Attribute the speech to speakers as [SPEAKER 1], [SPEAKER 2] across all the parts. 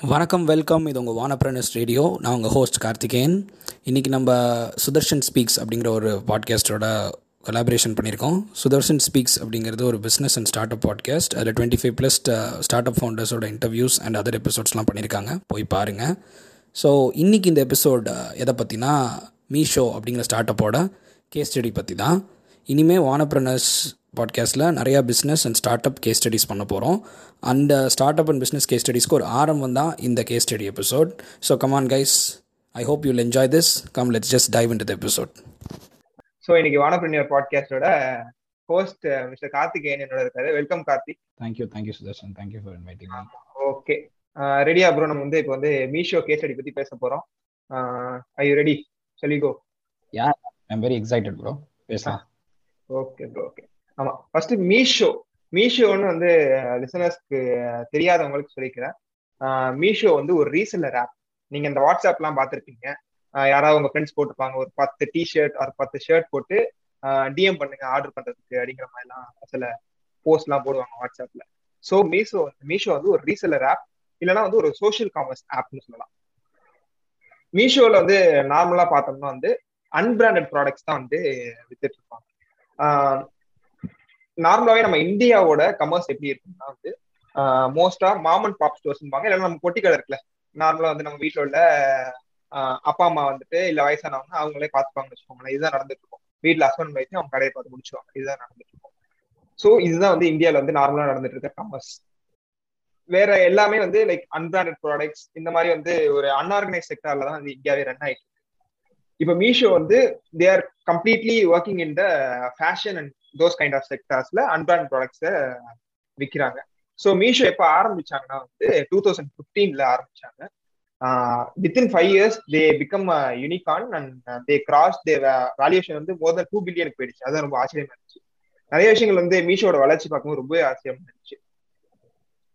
[SPEAKER 1] வணக்கம் வெல்கம் இது உங்கள் வானப்ரனஸ் ரேடியோ. நான் உங்கள் ஹோஸ்ட் கார்த்திகேயன். இன்றைக்கி நம்ம சுதர்ஷன் ஸ்பீக்ஸ் அப்படிங்கிற ஒரு பாட்காஸ்ட்டோட கொலாபரேஷன் பண்ணியிருக்கோம். சுதர்ஷன் ஸ்பீக்ஸ் அப்படிங்கிறது ஒரு business and start up podcast அதில் twenty five plus start up ஃபவுண்டர்ஸோட interviews and other எபிசோட்ஸ்லாம் பண்ணியிருக்காங்க. போய் பாருங்கள் ஸோ இன்றைக்கி இந்த எபிசோட் uh, எதை பற்றினா மீஷோ அப்படிங்கிற ஸ்டார்ட் அப்போட கேஸ் ஸ்டடி பற்றி தான் இனிமேல் வானப்ரனர்ஸ் பாட்காஸ்ட்டில் நிறையா business and start up case studies பண்ண போகிறோம் அந்த start up and business case ஸ்டடிஸ்க்கு ஒரு ஆரம்பம் தான் இந்த case study episode so come on guys I hope you'll enjoy this come let's just dive in to the episode
[SPEAKER 2] so இன்னைக்கு வானப்பிரினியர் பாட்காஸ்டோட ஹோஸ்ட் மிஸ்டர் கார்த்திகேயன் என்னோட இருக்காரு. Welcome Karthik
[SPEAKER 1] thank you thank you Sudarshan thank you for inviting
[SPEAKER 2] okay ரெடியா bro நம்ம வந்து இப்போ வந்து மீஷோ கேஸ் ஸ்டடி பத்தி பேச போறோம். I you ready சொல்லிகோ
[SPEAKER 1] yeah I'm very excited bro பேசலாம்.
[SPEAKER 2] ஓகே ப்ரோ ஓகே ஆமா. ஃபர்ஸ்ட் மீஷோ. மீஷோன்னு வந்து லிசனர்ஸ்க்கு தெரியாதவங்களுக்கு சொல்லிக்கிறேன். மீஷோ வந்து ஒரு ரீசெல்லர் ஆப் நீங்க இந்த வாட்ஸ்அப்லாம் பார்த்துருப்பீங்க. யாராவது உங்க ஃப்ரெண்ட்ஸ் போட்டிருப்பாங்க ஒரு பத்து டி ஷர்ட் ஒரு பத்து ஷர்ட் போட்டு டிஎம் பண்ணுங்க ஆர்டர் பண்றதுக்கு அப்படிங்கிற மாதிரிலாம் சில போஸ்ட்லாம் போடுவாங்க வாட்ஸ்அப்ல. ஸோ மீஷோ மீஷோ வந்து ஒரு ரீசெல்லர் ஆப் இல்லைன்னா வந்து ஒரு சோஷியல் காமர்ஸ் ஆப்னு சொல்லலாம். மீஷோல வந்து நார்மலா பார்த்தோம்னா வந்து அன்பிராண்டட் ப்ராடக்ட்ஸ் தான் வந்து வித்துட்டு இருப்பாங்க. நார்மலாவே நம்ம இந்தியாவோட கமர்ஸ் எப்படி இருக்குன்னா வந்து மோஸ்டா மாமன் பாப் ஸ்டோர்ஸ் இல்லைன்னா நம்ம பொட்டி கடை இருக்குல்ல. நார்மலா வந்து நம்ம வீட்டில் உள்ள அப்பா அம்மா வந்துட்டு இல்ல வயசானவங்க அவங்களே பார்த்துப்பாங்கன்னு வச்சுக்கோங்களேன். இதுதான் நடந்துட்டு இருக்கும். வீட்டுல ஹஸ்பண்ட் வயசு அவங்க கடையை பார்த்து முடிச்சுவாங்க இதுதான் நடந்துட்டு இருக்கும். ஸோ இதுதான் வந்து இந்தியாவில வந்து நார்மலா நடந்துட்டு இருக்க கமர்ஸ் வேற எல்லாமே வந்து லைக் அன்பிராண்டட் ப்ராடக்ட்ஸ் இந்த மாதிரி வந்து ஒரு அன்ஆர்கனைஸ் செக்டர்ல தான் வந்து இந்தியாவே ரன் ஆயிட்டு இருக்கு. இப்போ மீஷோ வந்து they are completely working in the fashion and those kind of செக்டர்ஸ்ல unbranded ப்ராடக்ட்ஸை விற்கிறாங்க ஸோ மீஷோ எப்போ ஆரம்பிச்சாங்கன்னா வந்து டூ தௌசண்ட் ஃபிஃப்டீன்ல ஆரம்பிச்சாங்க. Within five years they become unicorn and they cross the valuation வந்து மோர் தென் டூ பில்லியனுக்கு போயிடுச்சு. அதான் ரொம்ப ஆச்சரியமா இருந்துச்சு. நிறைய விஷயங்கள் வந்து மீஷோட வளர்ச்சி பார்க்கும்போது ரொம்பவே ஆச்சரியமா இருந்துச்சு.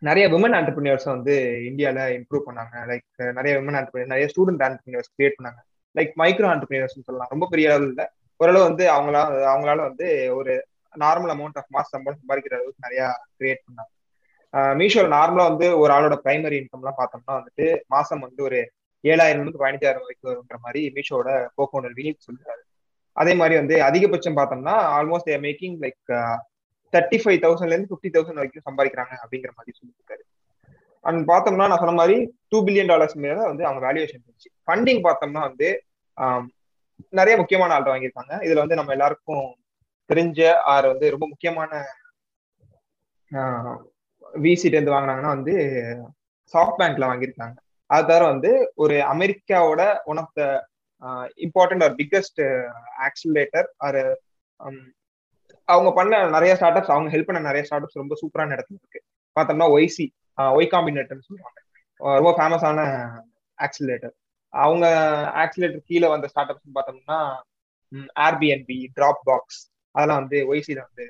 [SPEAKER 2] நிறைய விமன் ஆண்டர்பிரினியர்ஸ் வந்து இந்தியால இம்ப்ரூவ் பண்ணாங்க. லைக் நிறைய விமன் ஆண்டர்பிரினியர் நிறைய ஸ்டூடெண்ட் ஆண்டர்பிரினியர்ஸ் கிரியேட் பண்ணாங்க. லைக் மைக்ரோ ஆண்டர்பிரினியர்ஸ் சொல்லலாம். ரொம்ப பெரிய அளவில் இல்லை. ஓரளவு வந்து அவங்களா அவங்களால வந்து ஒரு நார்மல் அமௌண்ட் ஆஃப் மாஸ் சம்பளம் சம்பாதிக்கிற அளவுக்கு நிறைய கிரியேட் பண்ணாங்க. மீஷோல நார்மலா வந்து ஒரு ஆளோட பிரைமரி இன்கம்லாம் பார்த்தோம்னா வந்துட்டு மாசம் வந்து ஒரு ஏழாயிரம் இருந்து பதினஞ்சாயிரம் வரைக்கும் வருங்கிற மாதிரி மீஷோட கோகோனர் வினித் சொல்றாரு. அதே மாதிரி வந்து அதிகபட்சம் பார்த்தோம்னா almost their making like thirty five தௌசண்ட்ல இருந்து ஃபிஃப்டி தௌசண்ட் வரைக்கும் சம்பாதிக்கிறாங்க அப்படிங்கிற மாதிரி சொல்லியிருக்காரு. அண்ட் பார்த்தோம்னா நான் சொன்ன மாதிரி டூ பில்லியன் டாலர்ஸ் மேல வந்து அவங்க வேல்யூவேஷன் இருந்துச்சு. ஃபண்டிங் பார்த்தோம்னா வந்து நிறைய முக்கியமான ஆள்கிட்ட வாங்கியிருக்காங்க. இதுல வந்து நம்ம எல்லாருக்கும் தெரிஞ்ச ஆர் வந்து ரொம்ப முக்கியமான விசிட்டு இருந்து வாங்கினாங்கன்னா வந்து சாஃப்ட் பேங்க்ல வாங்கியிருக்காங்க. அது தவிர வந்து ஒரு அமெரிக்காவோட one of the important or biggest accelerator or அவங்க பண்ண நிறைய ஸ்டார்ட் அப்ஸ் அவங்க ஹெல்ப் பண்ண நிறைய ஸ்டார்ட் அப்ஸ் ரொம்ப சூப்பரான இடத்துல இருக்கு. பார்த்தோம்னா ஒய்சி ஒய் காம்பினேட்டர்னு சொல்லுவாங்க. ரொம்ப ஃபேமஸான ஆக்சிலேட்டர் அவங்க ஆக்சிலேட்டர் கீழே வந்த ஸ்டார்ட் அப்ஸ் பார்த்தோம்னா ஆர்பிஎன்பி டிராப் பாக்ஸ் அதெல்லாம் வந்து ஒய்சில வந்து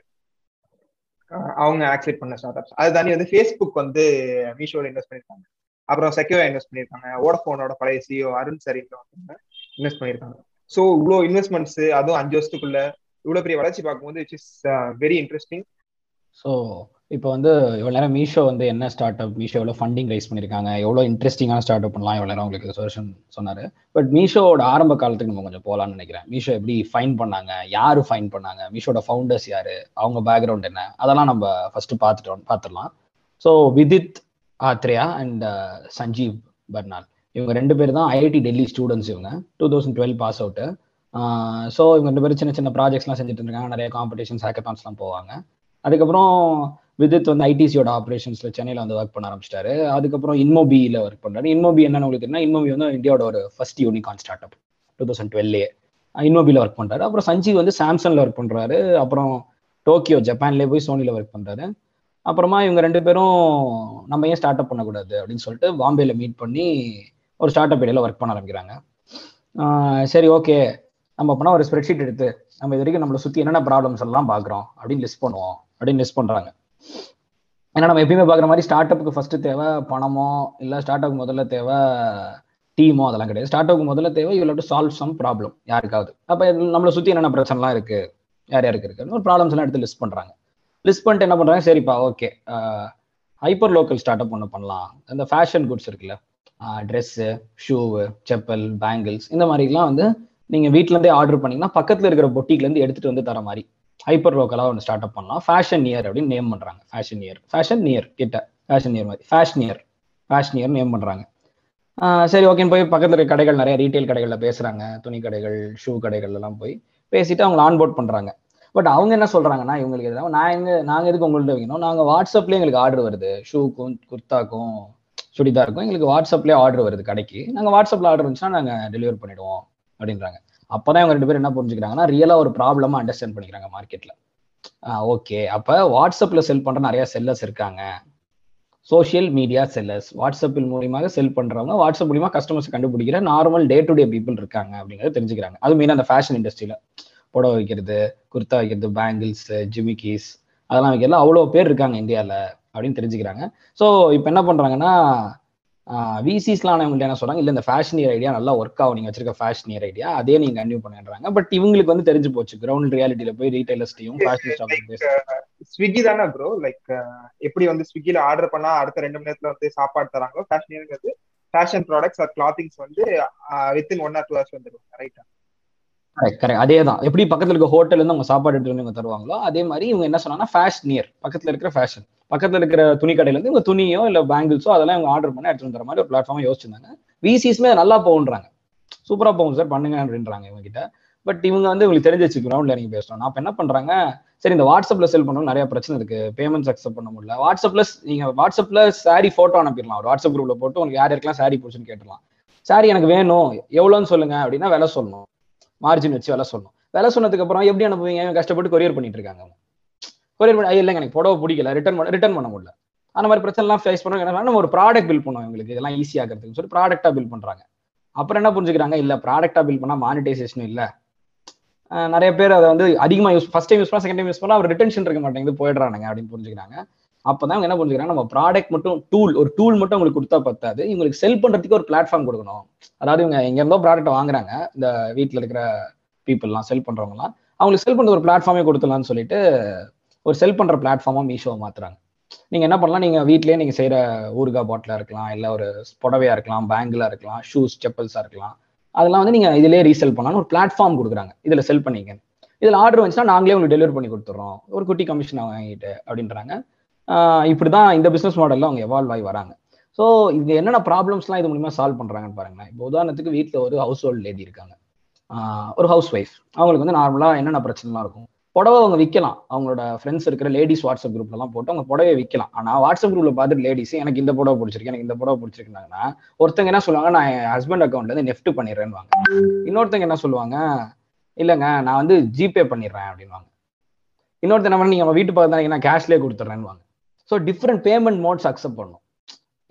[SPEAKER 2] அவங்க ஆக்சிலேட் பண்ண ஸ்டார்ட் அப்ஸ் அது தாண்டி வந்து ஃபேஸ்புக் வந்து மீஷோல இன்வெஸ்ட் பண்ணியிருக்காங்க அப்புறம் செக்யூரா இன்வெஸ்ட் பண்ணியிருக்காங்க ஓடஃபோனோட பழைய சிஓ அருண் சரிங்க வந்து இன்வெஸ்ட் பண்ணியிருக்காங்க ஸோ இவ்வளோ இன்வெஸ்ட்மெண்ட்ஸ் அதுவும் அஞ்சு வருஷத்துக்குள்ள இவ்வளோ பெரிய வளர்ச்சி பார்க்கும்போது it's is very interesting
[SPEAKER 3] so இப்போ வந்து இவ்வளோ நேரம் மீஷோ வந்து என்ன ஸ்டார்ட் அப் மீஷோ எவ்வளோ ஃபண்டிங் ரைஸ் பண்ணியிருக்காங்க எவ்வளோ இன்ட்ரெஸ்டிங்கான ஸ்டார்ட் அப் பண்ணலாம் இவ்வளோ நேரம் உங்களுக்கு சொல்யூஷன் சொன்னார். பட் மீஷோட ஆரம்ப காலத்துக்கு நம்ம கொஞ்சம் போகலான்னு நினைக்கிறேன். மீஷோ எப்படி ஃபைன் பண்ணாங்க யார் ஃபைன் பண்ணாங்க மீஷோட ஃபவுண்டர்ஸ் யார் அவங்க பேக்ரவுண்ட் என்ன அதெல்லாம் நம்ம ஃபஸ்ட்டு பார்த்துட்டோம் பார்த்துடலாம். So Vidit Aatreya and uh, Sanjeev Barnwal. இவங்க ரெண்டு பேர் தான் ஐஐடி டெல்லி ஸ்டூடெண்ட்ஸ் இவங்க. Two thousand twelve pass out so இவங்க ரெண்டு பேரும் சின்ன சின்ன ப்ராஜெக்ட்ஸ்லாம் செஞ்சுட்டு இருக்காங்க. நிறைய காம்படிஷன்ஸ் ஹேக்கத்தான்ஸ்லாம் போவாங்க. அதுக்கப்புறம் விதித் வந்து ஐடிசியோட ஆப்ரேஷன்ஸ்ல சென்னையில் வந்து ஒர்க் பண்ண ஆரம்பிச்சிட்டாரு. அதுக்கப்புறம் இன்மோபியில் ஒர்க் பண்ணுறாரு இன்மோபி என்னன்னு உங்களுக்கு தெரியும் இன்மோபி வந்து இந்தியாவோட ஒரு first unicorn start up two thousand டுவெல்லே இன்மோபியில் ஒர்க் பண்ணுறாரு அப்புறம் சஞ்சீவ் வந்து சாம்சங்கில் ஒர்க் பண்ணுறாரு அப்புறம் டோக்கியோ ஜப்பான்லேயே போய் சோனியில் ஒர்க் பண்ணுறாரு அப்புறமா இவங்க ரெண்டு பேரும் நம்ம ஏன் ஸ்டார்ட் அப் பண்ணக்கூடாது அப்படின்னு சொல்லிட்டு பாம்பேல மீட் பண்ணி ஒரு ஸ்டார்ட் அப் இடையில ஒர்க் பண்ண ஆரம்பிக்கிறாங்க. சரி ஓகே நம்ம அப்படின்னா ஒரு ஸ்ப்ரெட்ஷீட் எடுத்து நம்ம இது வரைக்கும் நம்மளை சுற்றி என்னென்ன ப்ராப்ளம்ஸ் எல்லாம் பார்க்குறோம் அப்படின்னு லிஸ்ட் பண்ணுவோம். அப்படின்னு லிஸ்ட் பண்ணுறாங்க ஏன்னா நம்ம எப்பயுமே பார்க்குற மாதிரி ஸ்டார்ட் அப்புக்கு ஃபர்ஸ்ட் தேவை பணமோ இல்லை ஸ்டார்ட் அப் முதல்ல தேவை டீமோ அதெல்லாம் கிடையாது. ஸ்டார்ட் அப்புக்கு முதல்ல தேவை you to solve some problem யாருக்காவது. அப்போ நம்மளை சுற்றி என்னென்ன பிரச்சனைலாம் இருக்கு? யார் யாருக்கு இருக்கு? ஒரு ப்ராப்ளம்ஸ் எல்லாம் எடுத்து லிஸ்ட் பண்ணுறாங்க லிஸ்ட் பண்ணிட்டு என்ன பண்ணுறாங்க சரிப்பா okay hyper local start up ஒன்று பண்ணலாம். அந்த ஃபேஷன் குட்ஸ் இருக்குல்ல. ட்ரெஸ்ஸு ஷூவு செப்பல் பேங்கிள்ஸ் இந்த மாதிரிலாம் வந்து நீங்கள் வீட்ல இருந்தே ஆர்டர் பண்ணீங்கன்னா பக்கத்தில் இருக்கிற பொட்டிக்லேருந்து எடுத்துகிட்டு எடுத்துட்டு வந்து தர மாதிரி ஹைப்பர் லோக்கலாக ஒன்று ஸ்டார்ட் அப் பண்ணலாம். ஃபேஷன் இயர் அப்படின்னு நேம் பண்ணுறாங்க ஃபேஷன் இயர் ஃபேஷன் நியர் கிட்ட. ஃபேஷன் இயர் மாதிரி. Fashion year fashion year name பண்ணுறாங்க சரி ஓகேன்னு போய் பக்கத்தில் இருக்க கடைகள் நிறைய ரீட்டைல் கடைகளில் பேசுகிறாங்க துணி கடைகள் ஷூ கடைகள் எல்லாம் போய் பேசிட்டு அவங்க ஆன்போர்ட் பண்ணுறாங்க பட் அவங்க என்ன சொல்கிறாங்கன்னா இவங்களுக்கு எதாவது நான் எங்க நாங்கள் எதுக்கு உங்கள்கிட்ட வைக்கணும்? நாங்கள் வாட்ஸ்அப்லேயே எங்களுக்கு ஆர்டர் வருது. ஷூக்கும் குர்த்தாக்கும் சுடிதாருக்கும் எங்களுக்கு வாட்ஸ்அப்லேயே ஆர்டர் வருது கடைக்கு. நாங்கள் வாட்ஸ்அப்பில் ஆர்டர் இருந்துச்சுன்னா நாங்கள் டெலிவர் பண்ணிடுவோம் அப்படின்றாங்க. அப்பதான் இவங்க ரெண்டு பேரும் என்ன புரிஞ்சுக்கிறாங்கன்னா ரியலா ஒரு ப்ராப்ளமா அண்டர்ஸ்டாண்ட் பண்ணிக்கிறாங்க மார்க்கெட்ல ஓகே அப்ப வாட்ஸ்அப்ல செல் பண்ற நிறைய செல்லர்ஸ் இருக்காங்க. சோஷியல் மீடியா செல்லர்ஸ் வாட்ஸ்அப்பில் மூலியமாக செல் பண்றவங்க வாட்ஸ்அப் மூலியமா கஸ்டமர்ஸ் கண்டுபிடிக்கிற normal day to day people இருக்காங்க அப்படிங்கறத தெரிஞ்சுக்கிறாங்க. அது மெயினாக அந்த ஃபேஷன் இண்டஸ்ட்ரியில புடவை வைக்கிறது குர்த்தா வைக்கிறது பேங்கிள்ஸ் ஜிமிக்கீஸ் அதெல்லாம் வைக்கிறது அவ்வளோ பேர் இருக்காங்க இந்தியாவில் அப்படின்னு தெரிஞ்சுக்கிறாங்க. ஸோ இப்போ என்ன பண்ணுறாங்கன்னா விசிஸ்லாம் இவங்கள்ட்ட என்ன சொல்றாங்க? இல்லை இந்த ஃபேஷன் இயர் ஐடியா நல்லா ஒர்க் ஆகும். நீங்க வச்சிருக்க ஃபேஷன் இயர் ஐடியா அதே நீங்க கன்டினியூ பண்ணுறாங்க பட் இவங்களுக்கு வந்து தெரிஞ்சு போச்சு. கிரவுண்ட் ரியாலிட்டியில போய் ரீட்டைலர்ஸ்டையும் ஃபேஷன் ஷாப்
[SPEAKER 2] ஸ்விக்கி தானே ப்ரோ லைக் எப்படி வந்து ஸ்விக்கில ஆர்டர் பண்ணா அடுத்த ரெண்டு மணி நேரத்துல வந்து சாப்பாடு தராங்களோ? ஃபேஷன் இயர்ங்கிறது ஃபேஷன் ப்ராடக்ட்ஸ் ஆர் கிளாத்திங்ஸ் வந்து within one or two hours வந்துருவாங்க ரைட்டா
[SPEAKER 3] கரெக்ட் கரெக்ட் அதே தான் எப்படி பக்கத்துல இருக்க ஹோட்டல் இருந்து அவங்க சாப்பாடு எடுத்து வந்து இவங்க தருவாங்களோ அதே மாதிரி இவங்க என்ன சொன்னாங்கன்னா ஃபேஷன் நியர் பக்கத்துல இருக்கிற ஃபேஷன் பக்கத்துல இருக்கிற துணி கடையில இருந்து இவங்க துணியோ இல்ல பேங்கிள்ஸோ அதெல்லாம் இவங்க ஆர்டர் பண்ணி எடுத்து தர மாதிரி ஒரு பிளாட்ஃபார்ம் யோசிச்சிருந்தாங்க. விசிஸ்மே நல்லா போகுன்றாங்க. சூப்பரா போகும் சார் பண்ணுங்க அப்படின்றாங்க இவங்க கிட்ட. பட் இவங்க வந்து உங்களுக்கு தெரிஞ்சு வச்சு கிரவுண்ட்ல இறங்கி பேசணும். நான் என்ன பண்றாங்க சரி இந்த வாட்ஸ்அப்ல செல் பண்ணணும் நிறைய பிரச்சனை இருக்கு. பேமெண்ட்ஸ் அக்செப்ட் பண்ண முடியல. வாட்ஸ்அப்ல நீங்க வாட்ஸ்அப்ல சாரி போட்டோ அனுப்பிடலாம். ஒரு வாட்ஸ்அப் குரூப்ல போட்டு உங்களுக்கு யார் யாருக்கெல்லாம் சாரி பிடிச்சுன்னு கேட்டுலாம் சாரி எனக்கு வேணும். எவ்வளோன்னு சொல்லுங்க அப்படின்னா விலை சொல்லணும். மார்ஜின் வச்சு விலை சொல்லணும். விலை சொன்னதுக்கு அப்புறம் எப்படி அனுப்புவீங்க? கஷ்டப்பட்டு கொரியர் பண்ணிட்டு இருக்காங்க. கொரியர் பண்ணி இல்லைங்க எனக்கு புடவை பிடிக்கல. ரிட்டர்ன் பண்ண ரிட்டர்ன் பண்ண முடியல. அந்த மாதிரி பிரச்சனைலாம் ஃபேஸ் பண்ணுறாங்க நம்ம ஒரு ப்ராடக்ட் பில் பண்ணுவோம் எங்களுக்கு இதெல்லாம் ஈஸியாகிறதுக்கு சொல்லி ப்ராடக்டா பில் பண்றாங்க. அப்புறம் என்ன புரிஞ்சுக்கிறாங்க? இல்ல ப்ராடக்டா பில் பண்ணா மானிட்டைசேஷன் இல்ல. நிறைய பேர் அதை வந்து அதிகமா யூஸ் ஃபர்ஸ்ட் டைம் யூஸ் பண்ணா செகண்ட் டைம் யூஸ் பண்ணா அவர் ரிட்டன்ஷன் இருக்க மாட்டேங்குது போயிடுறானுங்க அப்படின்னு புரிஞ்சுக்கிறாங்க. அப்பதான் அவங்க என்ன புரிஞ்சுக்கிறாங்க நம்ம ப்ராடக்ட் மட்டும் டூல் ஒரு டூல் மட்டும் உங்களுக்கு கொடுத்தா பத்தாது. இவங்களுக்கு செல் பண்றதுக்கு ஒரு பிளாட்ஃபார்ம் கொடுக்கணும். அதாவது இவங்க எங்க இருந்தோ ப்ராடக்ட் வாங்குறாங்க இந்த வீட்டில் இருக்கிற பீப்புள்லாம் செல் பண்றவங்கலாம். அவங்களுக்கு செல் பண்ற ஒரு பிளாட்ஃபார்மே கொடுத்துலாம்னு சொல்லிட்டு ஒரு செல் பண்ற பிளாட்ஃபார்மா மீஷோவை மாத்துறாங்க. நீங்க என்ன பண்ணலாம் நீங்க வீட்லயே நீங்க செய்யற ஊறுகா பாட்டிலா இருக்கலாம் இல்ல ஒரு புடவையா இருக்கலாம் பேங்கிளா இருக்கலாம் ஷூஸ் செப்பல்ஸா இருக்கலாம். அதெல்லாம் வந்து நீங்க இதுலயே ரீசெல் பண்ணலாம்னு ஒரு பிளாட்ஃபார்ம் கொடுக்குறாங்க. இதுல செல் பண்ணீங்க இதுல ஆர்டர் வந்துச்சுன்னா நாங்களே உங்களுக்கு டெலிவரி பண்ணி கொடுத்துறோம் ஒரு குட்டி கமிஷன் வாங்கிட்டு அப்படின்றாங்க. இப்படிதான் இந்த பிசினஸ் மாடல்ல அவங்க எவால்வ் ஆகி வராங்க. ஸோ இது என்னென்ன ப்ராப்ளம்ஸ்லாம் இது மூலியமா சால்வ் பண்றாங்கன்னு பாருங்களேன். இப்போ உதாரணத்துக்கு வீட்டில் ஒரு ஹவுஸ் ஹோல்ட் லேடி இருக்காங்க ஒரு ஹவுஸ் ஒய்ஃப் அவங்களுக்கு வந்து நார்மலாக என்னென்ன பிரச்சனைலாம் இருக்கும்? புடவை அவங்க விற்கலாம் அவங்களோட ஃப்ரெண்ட்ஸ் இருக்கிற லேடிஸ் வாட்ஸ்அப் குரூப்லலாம் போட்டு அவங்க புடவை விற்கலாம் ஆனால் வாட்ஸ்அப் குரூப்ல பார்த்துட்டு லேடிஸ் எனக்கு இந்த புடவை பிடிச்சிருக்கு எனக்கு இந்த புடவை பிடிச்சிருக்குனாங்கன்னா ஒருத்தங்க என்ன சொல்லுவாங்க நான் என் ஹஸ்பண்ட் அக்கௌண்ட்ல இருந்து நெஃப்ட் பண்ணிடுறேன்னு இன்னொருத்தங்க என்ன சொல்லுவாங்க இல்லைங்க நான் வந்து ஜிபே பண்ணிடுறேன் அப்படின்வாங்க இன்னொருத்தர் என்ன பண்ணி நம்ம வீட்டு பக்கத்துல நான் கேஷ்லேயே கொடுத்துட்றேன்னு so different payment modes accept பண்ணும்.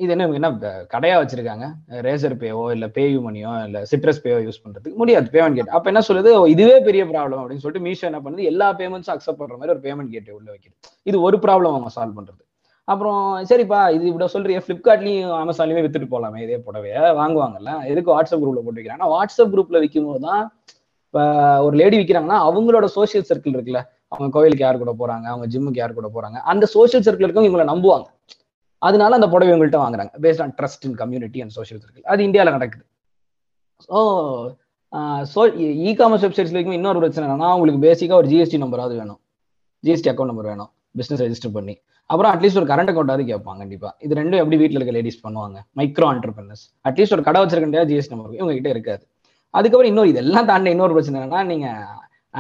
[SPEAKER 3] இது என்ன என்ன கடையா வச்சிருக்காங்க? ரேசர் பேவோ இல்ல பேயூ மணியோ இல்ல சிட்ரஸ் பேவோ யூஸ் பண்றதுக்கு முடியாது பேமெண்ட் கேட் அப்ப என்ன சொல்லுது? இதுவே பெரிய ப்ராப்ளம் அப்படின்னு சொல்லிட்டு மீஷோ என்ன பண்ணுது? எல்லா பேமெண்ட்ஸும் அக்செப்ட் பண்ற மாதிரி ஒரு பேமெண்ட் கேட்டை உள்ள வைக்குது. இது ஒரு ப்ராப்ளம் அவங்க சால்வ் பண்றது. அப்புறம் சரிப்பா இது இப்படி சொல்றீங்க ஃபிளிப்கார்ட்லயும் அமேசான்லயுமே வித்துட்டு போலாமே இதே புடவை வாங்குவாங்கல்ல எதுக்கு வாட்ஸ்அப் குரூப்ல போட்டு வைக்கிறாங்க வாட்ஸ்அப் குரூப்ல விற்கும் போது தான் இப்போ ஒரு லேடி விற்கிறாங்கன்னா அவங்களோட சோசியல் சர்க்கிள் இருக்குல்ல அவங்க கோயிலுக்கு யார் கூட போறாங்க? அவங்க ஜிம்முக்கு யார் கூட போறாங்க? அந்த சோசியல் சர்க்கிள் இருக்கவங்க இவங்களை நம்புவாங்க. அதனால அந்த புடவை இவங்கள்ட்ட வாங்குறாங்க. Based on trust in community and social circle அது இந்தியாவில் நடக்குது. ஸோ ஸோ இ காமர்ஸ் வெப்சைட்ஸ்ல இருக்கும் இன்னொரு பிரச்சனை என்னன்னா உங்களுக்கு பேசிக்காக ஒரு ஜிஎஸ்டி நம்பராவது வேணும். ஜிஎஸ்டி அக்கௌண்ட் நம்பர் வேணும். பிஸ்னஸ் ரெஜிஸ்டர் பண்ணி. அப்புறம் அட்லீஸ்ட் ஒரு கரண்ட் அக்கௌண்ட்டாவது கேட்பாங்க கண்டிப்பா. இது ரெண்டும் எப்படி வீட்டில் இருக்க லேடிஸ் பண்ணுவாங்க? மைக்ரோ ஆண்டர்பிரினர்ஸ் அட்லீஸ்ட் ஒரு கடை வச்சிருக்க ஜிஎஸ்டி நம்பர் இவங்க கிட்ட இருக்காது. அதுக்கப்புறம் இன்னொரு இதெல்லாம் தாண்டி இன்னொரு பிரச்சனை என்னன்னா நீங்க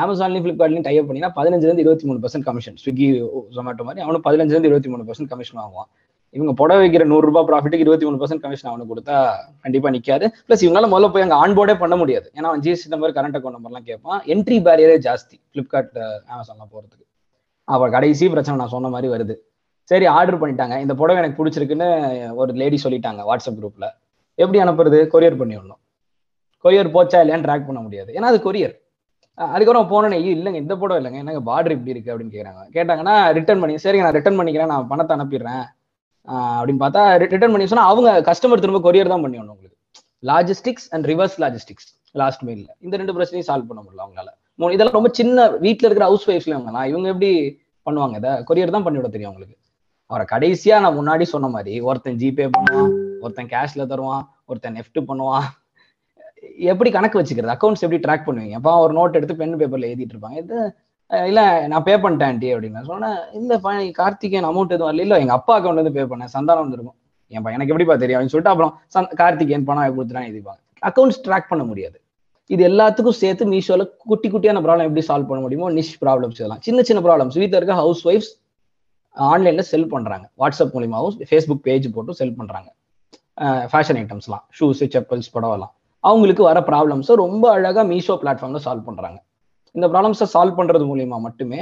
[SPEAKER 3] அமேசான்லையும் ஃபிளிப்கார்ட்லையும் டைப் பண்ணினா பதினஞ்சுலேருந்து இருபத்தி மூணு பர்சன்ட் கமிஷன் ஸ்விக்கி ஜொமேட்டோ மாதிரி அவனும் பதினஞ்சுலேருந்து இருபத்தி மூணு பர்சன்ட் கமிஷன் வாங்குவான். இவங்க புடவை வைக்கிற நூறு ரூபாய் ப்ராஃபிட்டுக்கு இருபத்தி மூணு பர்சன்ட் கமிஷன் அவனுக்கு கொடுத்தா கண்டிப்பா நிக்காது. பிளஸ் இவங்களால முதல்ல போய் அங்கே ஆன்போர்டே பண்ண முடியாது. ஏன்னா அவன் ஜிஎஸ்டி நம்பர் கரண்ட் அக்கௌண்ட் நம்பர்லாம் கேட்பான் என்ட்ரி பேரியரே ஜாஸ்தி ஃபிளிப்கார்ட் அமேசான்லாம் போறதுக்கு. அப்ப கடைசி பிரச்சனை நான் சொன்ன மாதிரி வருது. சரி ஆர்டர் பண்ணிட்டாங்க. இந்த புடவை எனக்கு பிடிச்சிருக்குன்னு ஒரு லேடி சொல்லிட்டாங்க வாட்ஸ்அப் குரூப்ல எப்படி அனுப்புறது? கொரியர் பண்ணி விடணும் கொரியர் போச்சா இல்லையான்னு ட்ராக் பண்ண முடியாது. ஏன்னா அது கொரியர் அதுக்கப்புறம் போனோன்னே இல்லைங்க இந்த படம் இல்லைங்க என்னங்க பார்டர் இப்படி இருக்கு? அப்படின்னு கேட்குறாங்க கேட்டாங்கன்னா ரிட்டர்ன் பண்ணி சரிங்க நான் ரிட்டர்ன் பண்ணிக்கிறேன் நான் பணத்தை அனுப்பிடுறேன். அப்படின்னு பார்த்தா ரிட்டர்ன் பண்ணி சொன்னா அவங்க கஸ்டமர் திரும்ப கொரியர் தான் பண்ணிவிடணும் உங்களுக்கு. Logistics and reverse logistics last மெயில்ல இந்த ரெண்டு பிரச்சனையும் சால்வ் பண்ண முடியல அவங்களால. இதெல்லாம் ரொம்ப சின்ன வீட்டில் இருக்கிற ஹவுஸ் ஒய்ஃப்ல இவங்கலாம் இவங்க எப்படி பண்ணுவாங்க இதை? கொரியர் தான் பண்ணிவிட தெரியும் அவங்களுக்கு. அவரை கடைசியா நான் முன்னாடி சொன்ன மாதிரி ஒருத்தன் ஜிபே பண்ணுவான் ஒருத்தன் கேஷ்ல தருவான் ஒருத்தன் நெஃப்ட் பண்ணுவான் எப்படி கணக்கு வச்சுக்கிறது? அக்கௌண்ட்ஸ் எப்படி ட்ராக் பண்ணுவீங்க? அப்போ ஒரு நோட் எடுத்து பென் பேப்பர்ல எழுதிட்டு இருப்பாங்க இது இல்லை இல்ல நான் பே பண்ணிட்டேன் ஆண்டி அப்படின்னு சொன்னேன். இல்ல பா- கார்த்திகேயன் அமௌண்ட் எதுவும் வரல. இல்ல எங்க அப்பா அக்கௌண்ட் வந்து பே பண்ணேன். சந்தானம் வந்துருக்கும். என் பையன் எனக்கு எப்படிப்பா தெரியும்? அப்படின்னு சொல்லிட்டு அப்புறம் சந்த்- கார்த்திகேயன் பணம் கொடுத்துட்டான் எழுதிப்பாங்க அக்கௌண்ட்ஸ் ட்ராக் பண்ண முடியாது. இது எல்லாத்துக்கும் சேர்த்து மீஷோல குட்டி குட்டியான ப்ராப்ளம் எப்படி சால்வ் பண்ண முடியுமோ நிஷ் ப்ராப்ளம்ஸ் இதெல்லாம். சின்ன சின்ன ப்ராப்ளம்ஸ் வீட்டில் இருக்க ஹவுஸ் ஒய்ஃப்ஸ் ஆன்லைன்ல செல் பண்றாங்க. வாட்ஸ்அப் மூலியமாகவும் ஃபேஸ்புக் பேஜ் போட்டு செல் பண்றாங்க. ஃபேஷன் ஐட்டம்ஸ்லாம் ஷூஸ் செப்பல்ஸ் படம்லாம் அவங்களுக்கு வர ப்ராப்ளம்ஸை ரொம்ப அழகாக மீஷோ பிளாட்ஃபார்ம்ல சால்வ் பண்ணுறாங்க இந்த ப்ராப்ளம்ஸை சால்வ் பண்ணுறது மூலியமா மட்டுமே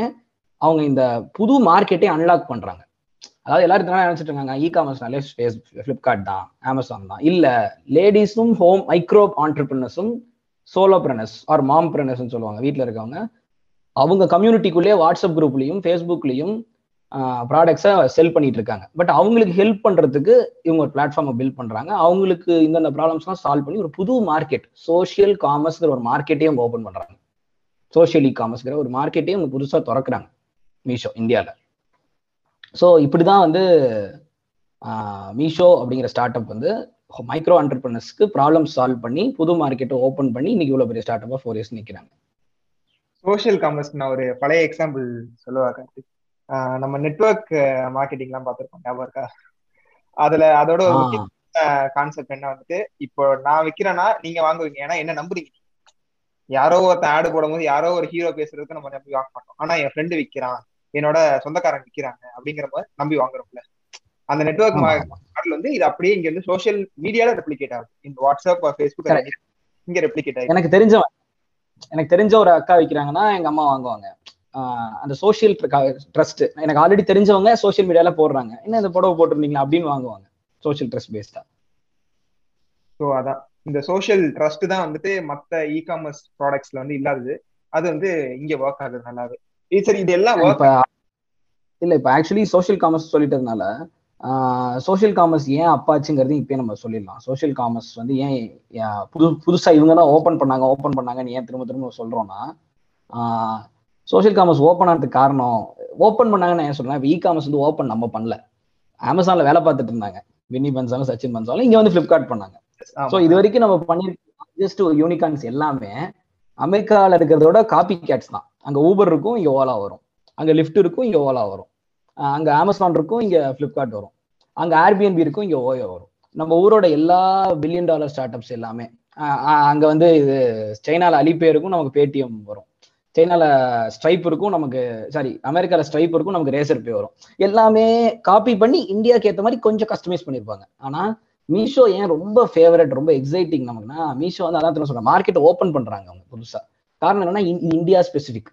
[SPEAKER 3] அவங்க இந்த புது மார்க்கெட்டை அன்லாக் பண்ணுறாங்க அதாவது எல்லாரும் இதனால நினைச்சிட்டு இருக்காங்க இ காமர்ஸ்னாலே ஃப்ளிப்கார்ட் தான் அமேசான் தான். இல்லை லேடிஸும் ஹோம் மைக்ரோ ஆண்டர்பிரினர்ஸும் சோலோப்ரனர்ஸ் ஆர் மாம் ப்ரனர்ஸ்னு சொல்லுவாங்க வீட்டில் இருக்கவங்க. அவங்க கம்யூனிட்டிக்குள்ளேயே வாட்ஸ்அப் குரூப்லையும் ஃபேஸ்புக்லையும் ப்ராடக்ட்ஸை செல் பண்ணிட்டு இருக்காங்க பட் அவங்களுக்கு ஹெல்ப் பண்றதுக்கு இவங்க ஒரு பிளாட்ஃபார்மை பில்ட் பண்றாங்க. அவங்களுக்கு இந்தந்த ப்ராப்ளம்ஸ்லாம் சால்வ் பண்ணி ஒரு புது மார்க்கெட் சோஷியல் காமர்ஸ்ங்கிற ஒரு மார்க்கெட்டையும் அவங்க ஓப்பன் பண்றாங்க. சோஷியல் இ காமர்ஸ்ங்கிற ஒரு மார்க்கெட்டையும் அவங்க புதுசாக திறக்கிறாங்க மீஷோ இந்தியாவில் ஸோ இப்படிதான் வந்து மீஷோ அப்படிங்கிற ஸ்டார்ட் அப் வந்து மைக்ரோ ஆண்டர்பிரினர்ஸ்க்கு ப்ராப்ளம் சால்வ் பண்ணி புது மார்க்கெட்டை ஓப்பன் பண்ணி இன்னைக்கு இவ்வளோ பெரிய ஸ்டார்ட் அப்பாக ஃபோர் இயர்ஸ் நிற்கிறாங்க
[SPEAKER 2] சோஷியல் காமர்ஸ் நான் ஒரு பழைய எக்ஸாம்பிள் சொல்லுவா கார்த்திக் நம்ம நெட்வொர்க் மார்க்கெட்டிங் எல்லாம் பார்த்திருப்போம் ஞாபகம் இருக்கா? அதுல அதோட கான்செப்ட் என்ன வந்துட்டு இப்போ நான் விக்கிறேன்னா நீங்க வாங்குவீங்க. ஏன்னா என்ன நம்புறீங்க யாரோ ஒருத்தன் ஆடு போடும்போது யாரோ ஒரு ஹீரோ பேசுறதுக்கு நம்ம நம்பி வாங்க மாட்டோம். ஆனா என் ஃப்ரெண்டு விக்கிறான். என்னோட சொந்தக்காரங்க விக்கிறாங்க அப்படிங்கிற மாதிரி நம்பி வாங்குறோம்ல. அந்த நெட்வொர்க் மாடல் வந்து இது அப்படியே இங்க வந்து சோஷியல் மீடியால ரெப்ளிகேட் ஆகுது. இந்த வாட்ஸ்அப் ஃபேஸ்புக் இங்க ரெப்ளிகேட் ஆகுது
[SPEAKER 3] எனக்கு தெரிஞ்சவன் எனக்கு தெரிஞ்ச ஒரு அக்கா விற்கிறாங்கன்னா எங்க அம்மா வாங்குவாங்க. அந்த சோஷியல் ட்ரஸ்ட் எனக்கு ஆல்ரெடி தெரிஞ்சவங்க சோஷியல் மீடியால போடுறாங்க. என்ன இந்த புடவை போட்டிருந்தீங்களா அப்படின்னு வாங்குவாங்க. சோஷியல் ட்ரஸ்ட் பேஸ்டா
[SPEAKER 2] ஸோ அதான். இந்த சோஷியல் ட்ரஸ்ட் தான் வந்துட்டு மத்த இ காமர்ஸ் ப்ராடக்ட்ஸ்ல வந்து இல்லாதது. அது வந்து இங்க ஒர்க் ஆகுது நல்லாவே. சரி இது எல்லாம்
[SPEAKER 3] இல்ல இப்ப ஆக்சுவலி சோஷியல் காமர்ஸ் சொல்லிட்டதுனால சோஷியல் காமர்ஸ் ஏன் அப்பாச்சுங்கிறது இப்பயே நம்ம சொல்லிடலாம். சோஷியல் காமர்ஸ் வந்து ஏன் ஏன் புது புதுசா இவங்க தான் ஓப்பன் பண்ணாங்க ஓப்பன் பண்ணாங்கன்னு ஏன் திரும்ப திரும்ப சொல்றோம்னா சோஷியல் காமர்ஸ் ஓப்பன் ஆனதுக்கு காரணம் ஓப்பன் பண்ணாங்கன்னு ஏன் சொல்றேன்? இ காமர்ஸ் வந்து ஓப்பன் நம்ம பண்ணல. அமேசான்ல வேலை பார்த்துட்டு இருந்தாங்க. வின்னி பன்சாலும் சச்சின் பன்சாலும் இங்க வந்து பிளிப்கார்ட் பண்ணாங்க. ஸோ இது வரைக்கும் நம்ம பண்ணிருக்க ஜஸ்ட் யூனிகான்ஸ் எல்லாமே அமெரிக்காவில் இருக்கிறதோட காப்பி கேட்ஸ் தான். அங்க ஊபர் இருக்கும் இங்க ஓலா வரும். அங்க லிஃப்ட் இருக்கும் இங்க ஓலா வரும். அங்க அமேசான் இருக்கும் இங்க பிளிப்கார்ட் வரும். அங்க ஏர்பிஎன்பி இருக்கும் இங்க ஓயோ வரும். நம்ம ஊரோட எல்லா பில்லியன் டாலர் ஸ்டார்ட் அப்ஸ் எல்லாமே அங்க வந்து இது சைனால அலிபே இருக்கும் நமக்கு பேடிஎம் வரும். சைனால ஸ்ட்ரைப் இருக்கும் நமக்கு சாரி அமெரிக்கால ஸ்ட்ரைப் இருக்கும் நமக்கு ரேசர் பே வரும். எல்லாமே காப்பி பண்ணி இந்தியாவுக்கு ஏற்ற மாதிரி கொஞ்சம் கஸ்டமைஸ் பண்ணியிருப்பாங்க ஆனா மீஷோ ஏன் ரொம்ப ஃபேவரட் ரொம்ப எக்ஸைட்டிங் நமக்குன்னா மீஷோ வந்து அதான் சொல்றேன் மார்க்கெட் ஓப்பன் பண்றாங்க அவங்க புதுசா. காரணம் என்னன்னா India specific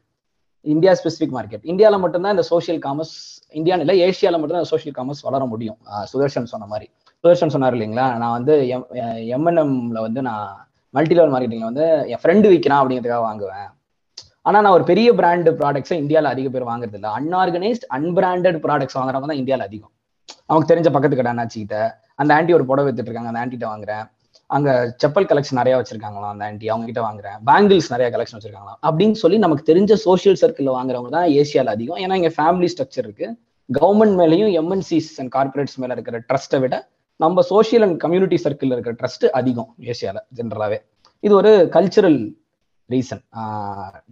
[SPEAKER 3] India specific market இந்தியாவில் மட்டும்தான் இந்த சோஷியல் காமர்ஸ் இந்தியாவில் இல்லை ஏஷியாவில் மட்டும்தான் சோஷியல் காமர்ஸ் வளர முடியும். சுதர்ஷன் சொன்ன மாதிரி. சுதர்ஷன் சொன்னார் இல்லைங்களா நான் வந்து எம் எம்என்எம்ல வந்து நான் மல்டி லெவல் மார்க்கெட்டிங்ல வந்து என் ஃப்ரெண்டு விற்கிறான் அப்படிங்கிறதுக்காக வாங்குவேன். ஆனால் நான் ஒரு பெரிய பிராண்டு ப்ராடக்ட்ஸை இந்தியாவில் அதிக பேர் வாங்குறது இல்லை அன்ஆர்கனைஸ்ட் அன்பிராண்டட் ப்ராடக்ட்ஸ் வாங்குறவங்க தான் இந்தியாவில் அதிகம். அவங்களுக்கு தெரிஞ்ச பக்கத்து கடை அண்ணாச்சிக்கிட்ட அந்த ஆண்டி ஒரு புடவை வித்துட்டு இருக்காங்க அந்த ஆண்டிகிட்ட வாங்குறேன். அங்க செப்பல் கலெக்ஷன் நிறைய வச்சிருக்காங்களாம் அந்த ஆண்டி அவங்க கிட்ட வாங்குறேன். பேங்கிள்ஸ் நிறைய கலெக்ஷன் வச்சிருக்காங்களாம். அப்படின்னு சொல்லி நமக்கு தெரிஞ்ச சோஷியல் சர்க்கிள் வாங்குறவங்க தான் ஏசியாவில் அதிகம். ஏன்னா இங்க ஃபேமிலி ஸ்ட்ரக்சர் இருக்கு. கவர்மெண்ட் மேலேயும் எம்என்சிஸ் அண்ட் கார்பரேட்ஸ் மேல இருக்கிற ட்ரஸ்ட்டை விட நம்ம சோஷியல் அண்ட் கம்யூனிட்டி சர்க்கிள் இருக்கிற ட்ரஸ்ட் அதிகம் ஏசியாவில் ஜென்ரலாகவே இது ஒரு கல்ச்சுரல் ரீசன்.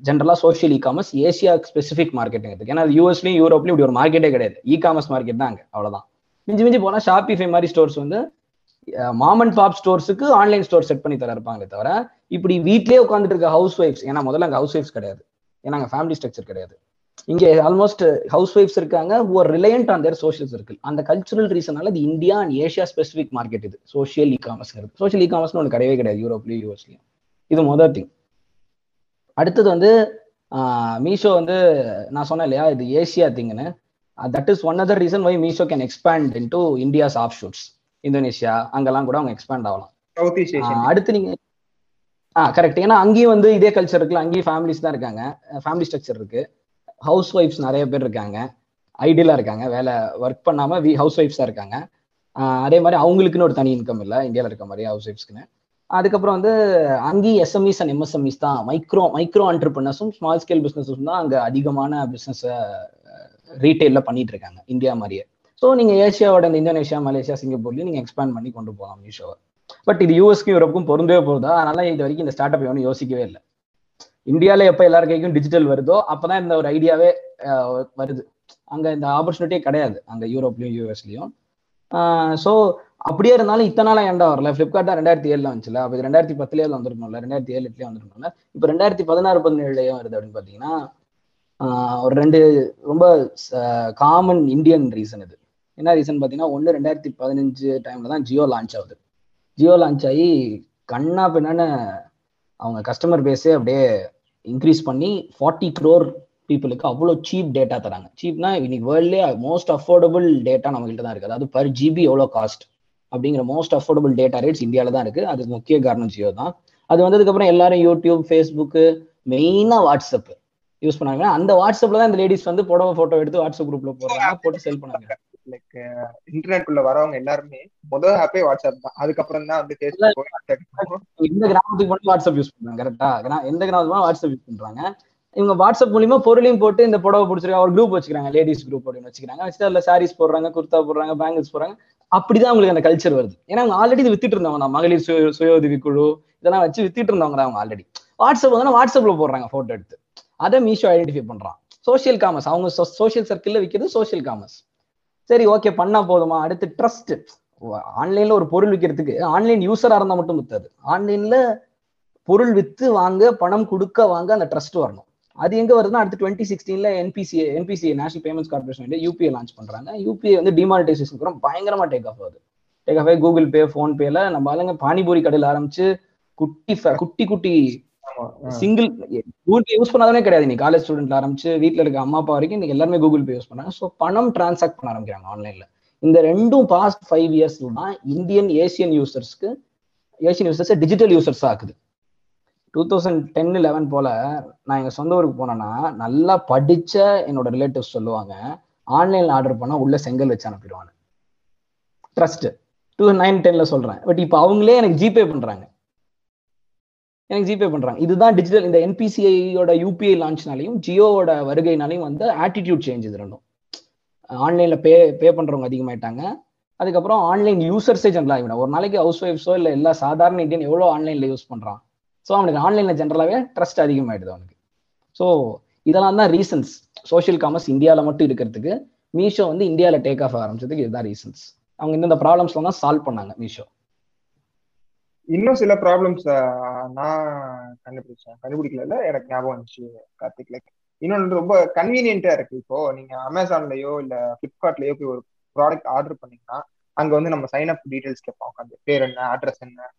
[SPEAKER 3] ஜென்ரலாக social e commerce Asia specific marketing ஏன்னா யூஎஸ்லையும் யூரோப்லையும் இப்படி ஒரு மார்க்கெட்டே கிடையாது. இ காமர்ஸ் மார்க்கெட் தான் அங்கே அவ்வளோதான் மிஞ்சி மிஞ்சி போனால் ஷாப்பிஃபை மாதிரி ஸ்டோர்ஸ் வந்து மாம் அண்ட் பாப் ஸ்டோர்ஸுக்கு ஆன்லைன் ஸ்டோர் செட் பண்ணி தர இருப்பாங்களே தவிர இப்படி வீட்லேயே உட்காந்துட்டு இருக்க ஹவுஸ் ஒய்ஃப்ஸ் ஏன்னா முதல்ல அங்கே ஹவுஸ் ஒய்ஃப்ஸ் கிடையாது. ஏன்னா அங்கே ஃபேமிலி ஸ்ட்ரக்சர் கிடையாது. இங்கே ஆல்மோஸ்ட் ஹவுஸ் ஒய்ஃப்ஸ் இருக்காங்க ஒரு reliant on their social circle அந்த கல்ச்சுரல் ரீசனால இது India and Asia specific market இது. Social e commerce social e காமர்ஸ்னு ஒன்று கிடையவே கிடையாது யூரோப்லயும் யூஎஸ்லயும் இது மொதல் திங் அடுத்தது வந்து மீஷோ வந்து நான் சொன்னேன் இல்லையா இது Asia திங்னு that is one other reason why Meesho can expand in to India's offshoots Indonesia அங்கெல்லாம் கூட அவங்க எக்ஸ்பேண்ட் ஆகலாம்.
[SPEAKER 2] ஏஷியன்
[SPEAKER 3] அடுத்து நீங்க ஆ கரெக்ட் ஏன்னா அங்கேயும் வந்து இதே கல்ச்சர் இருக்குல்ல அங்கேயும் ஃபேமிலிஸ் தான் இருக்காங்க. ஃபேமிலி ஸ்ட்ரக்சர் இருக்கு. ஹவுஸ் ஒய்ஃப்ஸ் நிறைய பேர் இருக்காங்க. ஐடியலா இருக்காங்க. வேலை ஒர்க் பண்ணாம வி ஹவுஸ் ஒய்ஃப்ஸா இருக்காங்க அதே மாதிரி அவங்களுக்குன்னு ஒரு தனி இன்கம் இல்லை இந்தியாவில் இருக்க மாதிரி ஹவுஸ் ஒய்ஃப்ஸ்க்குன்னு அதுக்கப்புறம் வந்து அங்கேயும் எஸ்எம்இஸ் அண்ட் எம்எஸ்எம்இஸ் தான். மைக்ரோ மைக்ரோ ஆண்டர்பிரினர்ஸும் ஸ்மால் ஸ்கேல் பிஸ்னஸும் தான் அங்கே அதிகமான பிஸ்னஸை ரீட்டைலில் பண்ணிட்டு இருக்காங்க. இந்தியா மாதிரியே. ஸோ நீங்க ஏஷியாவோட இந்த இந்தோனேஷியா மலேசியா சிங்கப்பூர்லயும் நீங்க எக்ஸ்பேண்ட் பண்ணி கொண்டு போகலாம் மீஷோவை. பட் இது யூஎஸ்க்கும் யூரோப்புக்கும் பொருந்தே போகுதா அதனால இது வரைக்கும் இந்த ஸ்டார்ட் அப் ஒன்றும் யோசிக்கவே இல்லை. இந்தியால எப்ப எல்லார் கைக்கும் டிஜிட்டல் வருதோ அப்பதான் இந்த ஒரு ஐடியாவே வருது. அங்க இந்த ஆப்பர்ச்சுனிட்டியே கிடையாது. அங்க யூரோப்லயும் யூஎஸ்லயும் ஸோ அப்படியே இருந்தாலும் இத்தனை நாளா ஏன்டா வரல? ஃபிளிப்கார்ட் தான் ரெண்டாயிரத்தி ஏழுல வந்துச்சுல. அப்போ இது ரெண்டாயிரத்தி பத்துலேயே வந்துருக்கணும்ல. ரெண்டாயிரத்தி ஏழு எட்டுலேயே வந்துருக்கணும்ல. இப்போ ரெண்டாயிரத்தி பதினாறு பதினேழுலயும் வருது அப்படின்னு பார்த்தீங்கன்னா ஒரு ரெண்டு ரொம்ப காமன் இந்தியன் ரீசன் இது. என்ன ரீசன் பார்த்தீங்கன்னா ஒன்று ரெண்டாயிரத்தி பதினஞ்சு டைம்ல தான் ஜியோ லான்ச் ஆகுது. ஜியோ லான்ச் ஆகி கண்ணா பின்னான்னு அவங்க கஸ்டமர் பேஸே அப்படியே இன்க்ரீஸ் பண்ணி ஃபார்ட்டி க்ரோர் பீப்புளுக்கு அவ்வளோ சீப் டேட்டா தராங்க. சீப்னா இன்னைக்கு வேர்ல்ட்லேயே மோஸ்ட் அஃபோர்டபுள் டேட்டா நம்மகிட்ட தான் இருக்குது அதாவது பர் ஜிபி எவ்வளோ காஸ்ட் அப்படிங்கிற மோஸ்ட் அஃபோர்டபுள் டேட்டா ரேட்ஸ் இந்தியாவில் தான் இருக்குது அதுக்கு முக்கிய காரணம் ஜியோ தான். அது வந்ததுக்கப்புறம் எல்லாரும் யூடியூப் ஃபேஸ்புக்கு மெயினாக வாட்ஸ்அப் யூஸ் பண்ணாங்க. அந்த வாட்ஸ்அப்ல தான் இந்த லேடிஸ் வந்து புடவை போட்டோ எடுத்து வாட்ஸ்அப் குரூப்ல போடுறாங்க. போட்டு செல் பண்ணாங்க.
[SPEAKER 2] லைக் இன்டர்நெட் குள்ள வரவங்க எல்லாருமே முதல் ஆப்பே வாட்ஸ்அப் தான். அதுக்கப்புறம் தான் வந்து
[SPEAKER 3] எந்த கிராமத்துக்கு மட்டும் வாட்ஸ்அப் யூஸ் பண்றாங்க. கரெக்டா எந்த கிராமத்துக்கு வாட்ஸ்அப் யூஸ் பண்றாங்க. இவங்க வாட்ஸ்அப் மூலியமா பொருளையும் போட்டு இந்த புடவை பிடிச்சிருக்காங்க. ஒரு குரூப் வச்சுக்கிறாங்க. லேடிஸ் குரூப் அப்படின்னு வச்சுக்கிறாங்க. வச்சுட்டு அதுல சாரீஸ் போடுறாங்க குர்த்தா போடுறாங்க பேங்கிள்ஸ் போடுறாங்க. அப்படிதான் அவங்களுக்கு அந்த கல்ச்சர் வருது. ஏன்னா அவங்க ஆல்ரெடி இது வித்துட்டு இருந்தவங்க தான் மகளிர் சுய சுய உதவி குழு இதெல்லாம் வச்சு வித்துட்டு இருந்தவங்க தான் அவங்க ஆல்ரெடி வாட்ஸ்அப் வந்து வாட்ஸ்அப்ல போடுறாங்க போட்டோ எடுத்து. அதை மீஷோ ஐடென்டிஃபை பண்றான். சோசியல் காமர்ஸ் அவங்க சோசியல் சர்க்கிள்ல விற்கிறது சோசியல் காமர்ஸ் சரி ஓகே பண்ணா போதுமா? அடுத்து ட்ரஸ்ட் ஆன்லைன்ல ஒரு பொருள் விற்கிறதுக்கு ஆன்லைன் யூசரா இருந்தா மட்டும் வித்தாது. ஆன்லைன்ல பொருள் வித்து வாங்க பணம் கொடுக்க வாங்க அந்த ட்ரஸ்ட் வரணும். அது எங்க வருதுன்னா அடுத்து twenty சிக்ஸ்டீன்ல NPCI NPCI national payments corporation UPI launch பண்றாங்க. யூபிஐ வந்து டிமானிட்டைசேஷன் கூட பயங்கரமா டேக் ஆஃப் ஆகுது. டேக் ஆஃப் கூகுள் பே ஃபோன் பேல நம்ம ஆளுங்க பானிபூரி கடையில் ஆரம்பிச்சு குட்டி குட்டி குட்டி சிங்கிள் கூகுள் பே யூஸ் பண்ணாதே கிடையாது. நீ காலேஜ் ஸ்டூடெண்ட்ல ஆரம்பிச்சு வீட்டில் இருக்க அம்மா அப்பா வரைக்கும் இன்னைக்கு எல்லாருமே கூகுள் பே யூஸ் பண்ணாங்க ஸோ பணம் டிரான்சாக்ட் பண்ண ஆரம்பிக்கிறாங்க ஆன்லைன்ல இந்த ரெண்டும் பாஸ்ட் ஃபைவ் இயர்ஸ் தான் இந்தியன் ஏசியன் யூசர்ஸ்க்கு ஏசியன் யூசர்ஸ் டிஜிட்டல் யூசர்ஸ் ஆக்குது. டூ தௌசண்ட் டென் லெவன் போல நான் எங்கள் சொந்த ஊருக்கு போனேன்னா நல்லா படித்த என்னோட ரிலேட்டிவ்ஸ் சொல்லுவாங்க ஆன்லைனில் ஆர்டர் பண்ணால் உள்ள செங்கல் வச்சு அனுப்பிடுவாங்க ட்ரஸ்ட்டு டூ நைன் டென்ல சொல்கிறேன் பட் இப்போ அவங்களே எனக்கு ஜிபே பண்ணுறாங்க எனக்கு ஜிபே பண்ணுறாங்க இதுதான் டிஜிட்டல் இந்த என்பிசிஐயோட யூபிஐ லான்ச்னாலையும் ஜியோவோட வருகைனாலையும் வந்து ஆட்டிடியூட் சேஞ்ச் இது ரெண்டும் ஆன்லைனில் பே பே பண்ணுறவங்க அதிகமாயிட்டாங்க. அதுக்கப்புறம் ஆன்லைன் யூசர்ஸே ஜென்ரல் ஆகிவிடும் ஒரு நாளைக்கு ஹவுஸ் ஒய்ஃப்ஸோ இல்லை எல்லா சாதாரண இந்தியன் எவ்வளோ ஆன்லைனில் யூஸ் பண்ணுறான் ஸோ அவனுக்கு ஆன்லைன்ல ஜென்ரலாகவே ட்ரஸ்ட் அதிகமாயிடுது அவனுக்கு. ஸோ இதெல்லாம் தான் ரீசன்ஸ் சோஷியல் காமர்ஸ் இந்தியாவில் மட்டும் இருக்கிறதுக்கு மீஷோ வந்து இந்தியாவில் டேக் ஆஃப் ஆரம்பிச்சதுக்கு இதுதான் ரீசன்ஸ் அவங்க இந்தந்த ப்ராப்ளம்ஸ்லாம் தான் சால்வ் பண்ணாங்க மீஷோ.
[SPEAKER 2] இன்னும் சில ப்ராப்ளம்ஸ் நான் கண்டுபிடிச்சேன். கண்டுபிடிக்கல எனக்கு ஞாபகம் வந்துச்சு கார்த்திக். லைக் இன்னொன்று ரொம்ப கன்வீனியன்ட்டா இருக்கு. இப்போ நீங்க அமேசான்லயோ இல்ல பிளிப்கார்ட்லயோ போய் ஒரு ப்ராடக்ட் ஆர்டர் பண்ணீங்கன்னா அங்க வந்து நம்ம சைன் அப் டீடைல்ஸ் கேட்போம் உட்காந்து பேர் என்ன அட்ரஸ் என்ன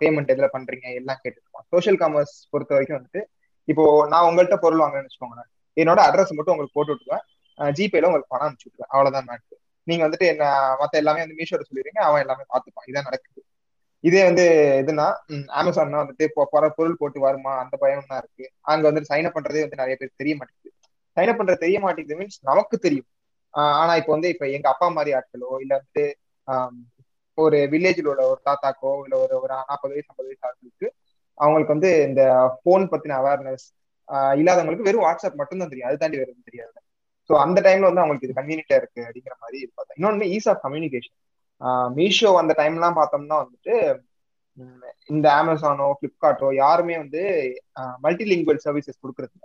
[SPEAKER 2] பேமெண்ட் எதுல பண்றீங்க எல்லாம் கேட்டுருக்கோம். சோஷியல் காமர்ஸ் பொறுத்த வரைக்கும் வந்துட்டு இப்போ நான் உங்கள்கிட்ட பொருள் வாங்குறேன்னு வச்சுக்கோங்களேன். என்னோட அட்ரஸ் மட்டும் உங்களுக்கு போட்டு விட்டுருவேன். ஜிபேல உங்களுக்கு பணம் அனுப்பிச்சு விட்டுருவேன். அவ்வளவுதான் மேட்ரு நீங்க வந்துட்டு என்ன மத்த எல்லாமே வந்து மீஷோட சொல்லிடுறீங்க அவன் எல்லாமே பார்த்துப்பான். இதான் நடக்குது. இதே வந்து எதுனா அமேசான்னா வந்துட்டு பொருள் போட்டு வருமா? அந்த பயம் தான் இருக்கு. அங்க வந்துட்டு சைன் அப் பண்றதே வந்து நிறைய பேர் தெரிய மாட்டேங்குது. சைன் அப் பண்றது தெரிய மாட்டேங்குது மீன்ஸ் நமக்கு தெரியும். ஆனா இப்போ வந்து இப்ப எங்க அப்பா மாதிரி ஆட்களோ இல்ல வந்து ஒரு வில்லேஜில் உள்ள ஒரு தாத்தாக்கோ இல்லை ஒரு ஒரு நாற்பது வயசு ஐம்பது வயசு ஆட்களுக்கு அவங்களுக்கு வந்து இந்த ஃபோன் பத்தின அவேர்னஸ் இல்லாதவங்களுக்கு வெறும் வாட்ஸ்அப் மட்டும் தான் தெரியும். அது தாண்டி வேறு தெரியாது. ஸோ அந்த டைம்ல வந்து அவங்களுக்கு இது கன்வீனியா இருக்கு அப்படிங்கிற மாதிரி பார்த்தேன். இன்னொன்று ஈஸ் ஆஃப் கம்யூனிகேஷன் மீஷோ அந்த டைம்லாம் பார்த்தோம்னா வந்துட்டு இந்த அமேசானோ ஃப்ளிப்கார்ட்டோ யாருமே வந்து மல்டி லிங்குவல் சர்வீசஸ் கொடுக்கறது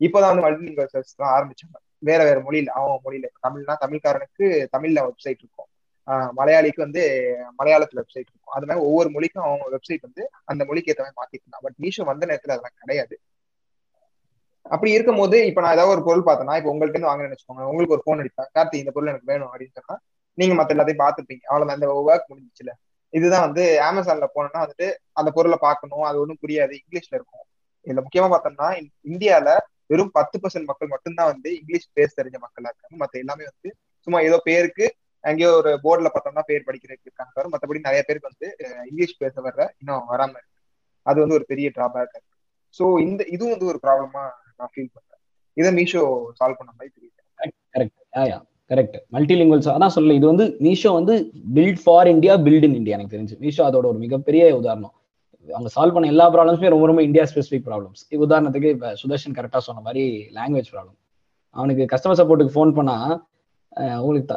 [SPEAKER 2] இப்போதான் வந்து மல்டிலிங்குவல் சர்வீஸ் தான் ஆரம்பிச்சாங்க. வேற வேற மொழியில் அவங்க மொழியில. தமிழ்னா தமிழ்காரனுக்கு தமிழ்ல வெப்சைட் இருக்கும். மலையாளிக்கு வந்து மலையாளத்துல வெப்சைட் இருக்கும். அது மாதிரி ஒவ்வொரு மொழிக்கும் அவங்க வெப்சைட் வந்து அந்த மொழிக்கு ஏற்ற மாதிரி மாத்திக்கலாம் பட் மீஷோ வந்த நேரத்துல அதெல்லாம் கிடையாது. அப்படி இருக்கும் போது இப்ப நான் ஏதாவது ஒரு பொருள் பார்த்தேன்னா இப்ப உங்கள்ட்ட இருந்து வாங்குறேன்னு வச்சுக்கோங்க உங்களுக்கு ஒரு போன் அடிப்பேன். கார்த்தி இந்த பொருள் எனக்கு வேணும் அப்படின்னு சொன்னா நீங்க மத்த எல்லாத்தையும் பார்த்துப்பீங்க. அவ்வளவுதான். அந்த ஒர்க் முடிஞ்சிச்சுல. இதுதான் வந்து அமேசான்ல போனோம்னா வந்துட்டு அந்த பொருளை பார்க்கணும். அது ஒன்றும் புரியாது. இங்கிலீஷ்ல இருக்கும். இதுல முக்கியமா பார்த்தோம்னா இந்தியால வெறும் பத்து பர்சன்ட் மக்கள் மட்டும்தான் வந்து இங்கிலீஷ் பேச தெரிஞ்ச மக்களா இருக்காங்க. மத்த எல்லாமே வந்து சும்மா ஏதோ பேருக்கு எங்கேயோ ஒரு போர்டில் பார்த்தோம்னா பேர் படிக்கிறதுக்கு இருக்காங்க தவிர மற்றபடி நிறைய பேருக்கு வந்து இங்கிலீஷ் பேச வர்ற இன்னும் வராம இருக்கு. அது வந்து ஒரு பெரிய டிராபேக் இருக்கு. ஸோ இந்த இதுவும் வந்து ஒரு ப்ராப்ளமா நான் ஃபீல் பண்றேன். இதை மீஷோ சால்வ் பண்ண மாதிரி தெரியுது.
[SPEAKER 3] கரெக்ட் கரெக்ட் மல்டிலிங்குவல்ஸ் அதான் சொல்லல இது வந்து மீஷோ வந்து build for India build in India எனக்கு தெரிஞ்சு. மீஷோ அதோட ஒரு மிகப்பெரிய உதாரணம். அவங்க சால்வ் பண்ண எல்லா ப்ராப்ளம்ஸுமே ரொம்ப ரொம்ப இந்தியா ஸ்பெசிஃபிக் ப்ராப்ளம்ஸ் உதாரணத்துக்கு இப்போ சுதர்ஷன் கரெக்டாக சொன்ன மாதிரி லாங்குவேஜ் ப்ராப்ளம் அவனுக்கு கஸ்டமர் சப்போர்ட்டுக்கு ஃபோன் பண்ணால் உங்களுக்கு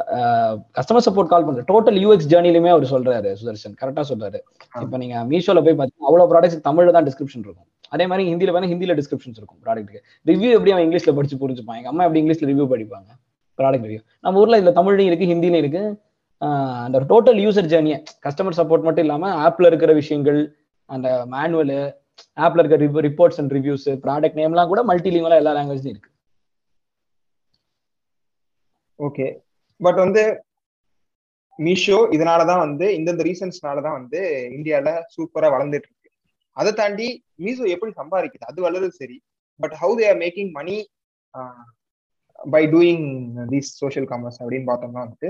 [SPEAKER 3] கஸ்டமர் சப்போர்ட் கால் பண்ற டோட்டல் யூஎக்ஸ் ஜேர்னிலுமே அவர் சொல்றாரு சுதர்ஷன். கரெக்டா சொல்றாரு. இப்போ நீங்க மீஷோல போய் பார்த்தீங்கன்னா அவ்வளவு ப்ராடக்ட்ஸ் தமிழ்ல தான் டிஸ்கிரிப்ஷன் இருக்கும். அதே மாதிரி ஹிந்தியில வேணா ஹிந்தியில டிஸ்கிரிப்ஷன்ஸ் இருக்கும் ப்ராடக்ட்டுக்கு ரிவ்யூ எப்படி அவன் இங்கிலீஷ்ல படிச்சு புரிஞ்சுப்பான்? எங்க அம்மா எப்படி இங்கிலீஷ்ல ரிவ்யூ படிப்பாங்க? ப்ராடக்ட் ரிவ்யூ நம்ம ஊர்ல இதுல தமிழ்லையும் இருக்கு ஹிந்திலையும் இருக்கு. அந்த டோட்டல் யூசர் ஜேர்னியை கஸ்டமர் சப்போர்ட் மட்டும் இல்லாம ஆப்ல இருக்கிற விஷயங்கள் அந்த மேனுவல் ஆப்ல இருக்க ரிப்போர்ட்ஸ் அண்ட் ரிவ்யூஸ் ப்ராடக்ட் நேம்லாம் கூட மல்டிலிங்கலா எல்லா லாங்குவேஜ்லயும் இருக்கு.
[SPEAKER 2] ஓகே பட் வந்து மீஷோ இதனாலதான் வந்து இந்தந்த ரீசன்ஸ்னால தான் வந்து இந்தியால சூப்பரா வளர்ந்துட்டு இருக்கு அதை தாண்டி மீஷோ எப்படி சம்பாதிக்குது? அது வளருது சரி. But how they are making money by doing these social commerce அப்படின்னு பார்த்தோம்னா வந்து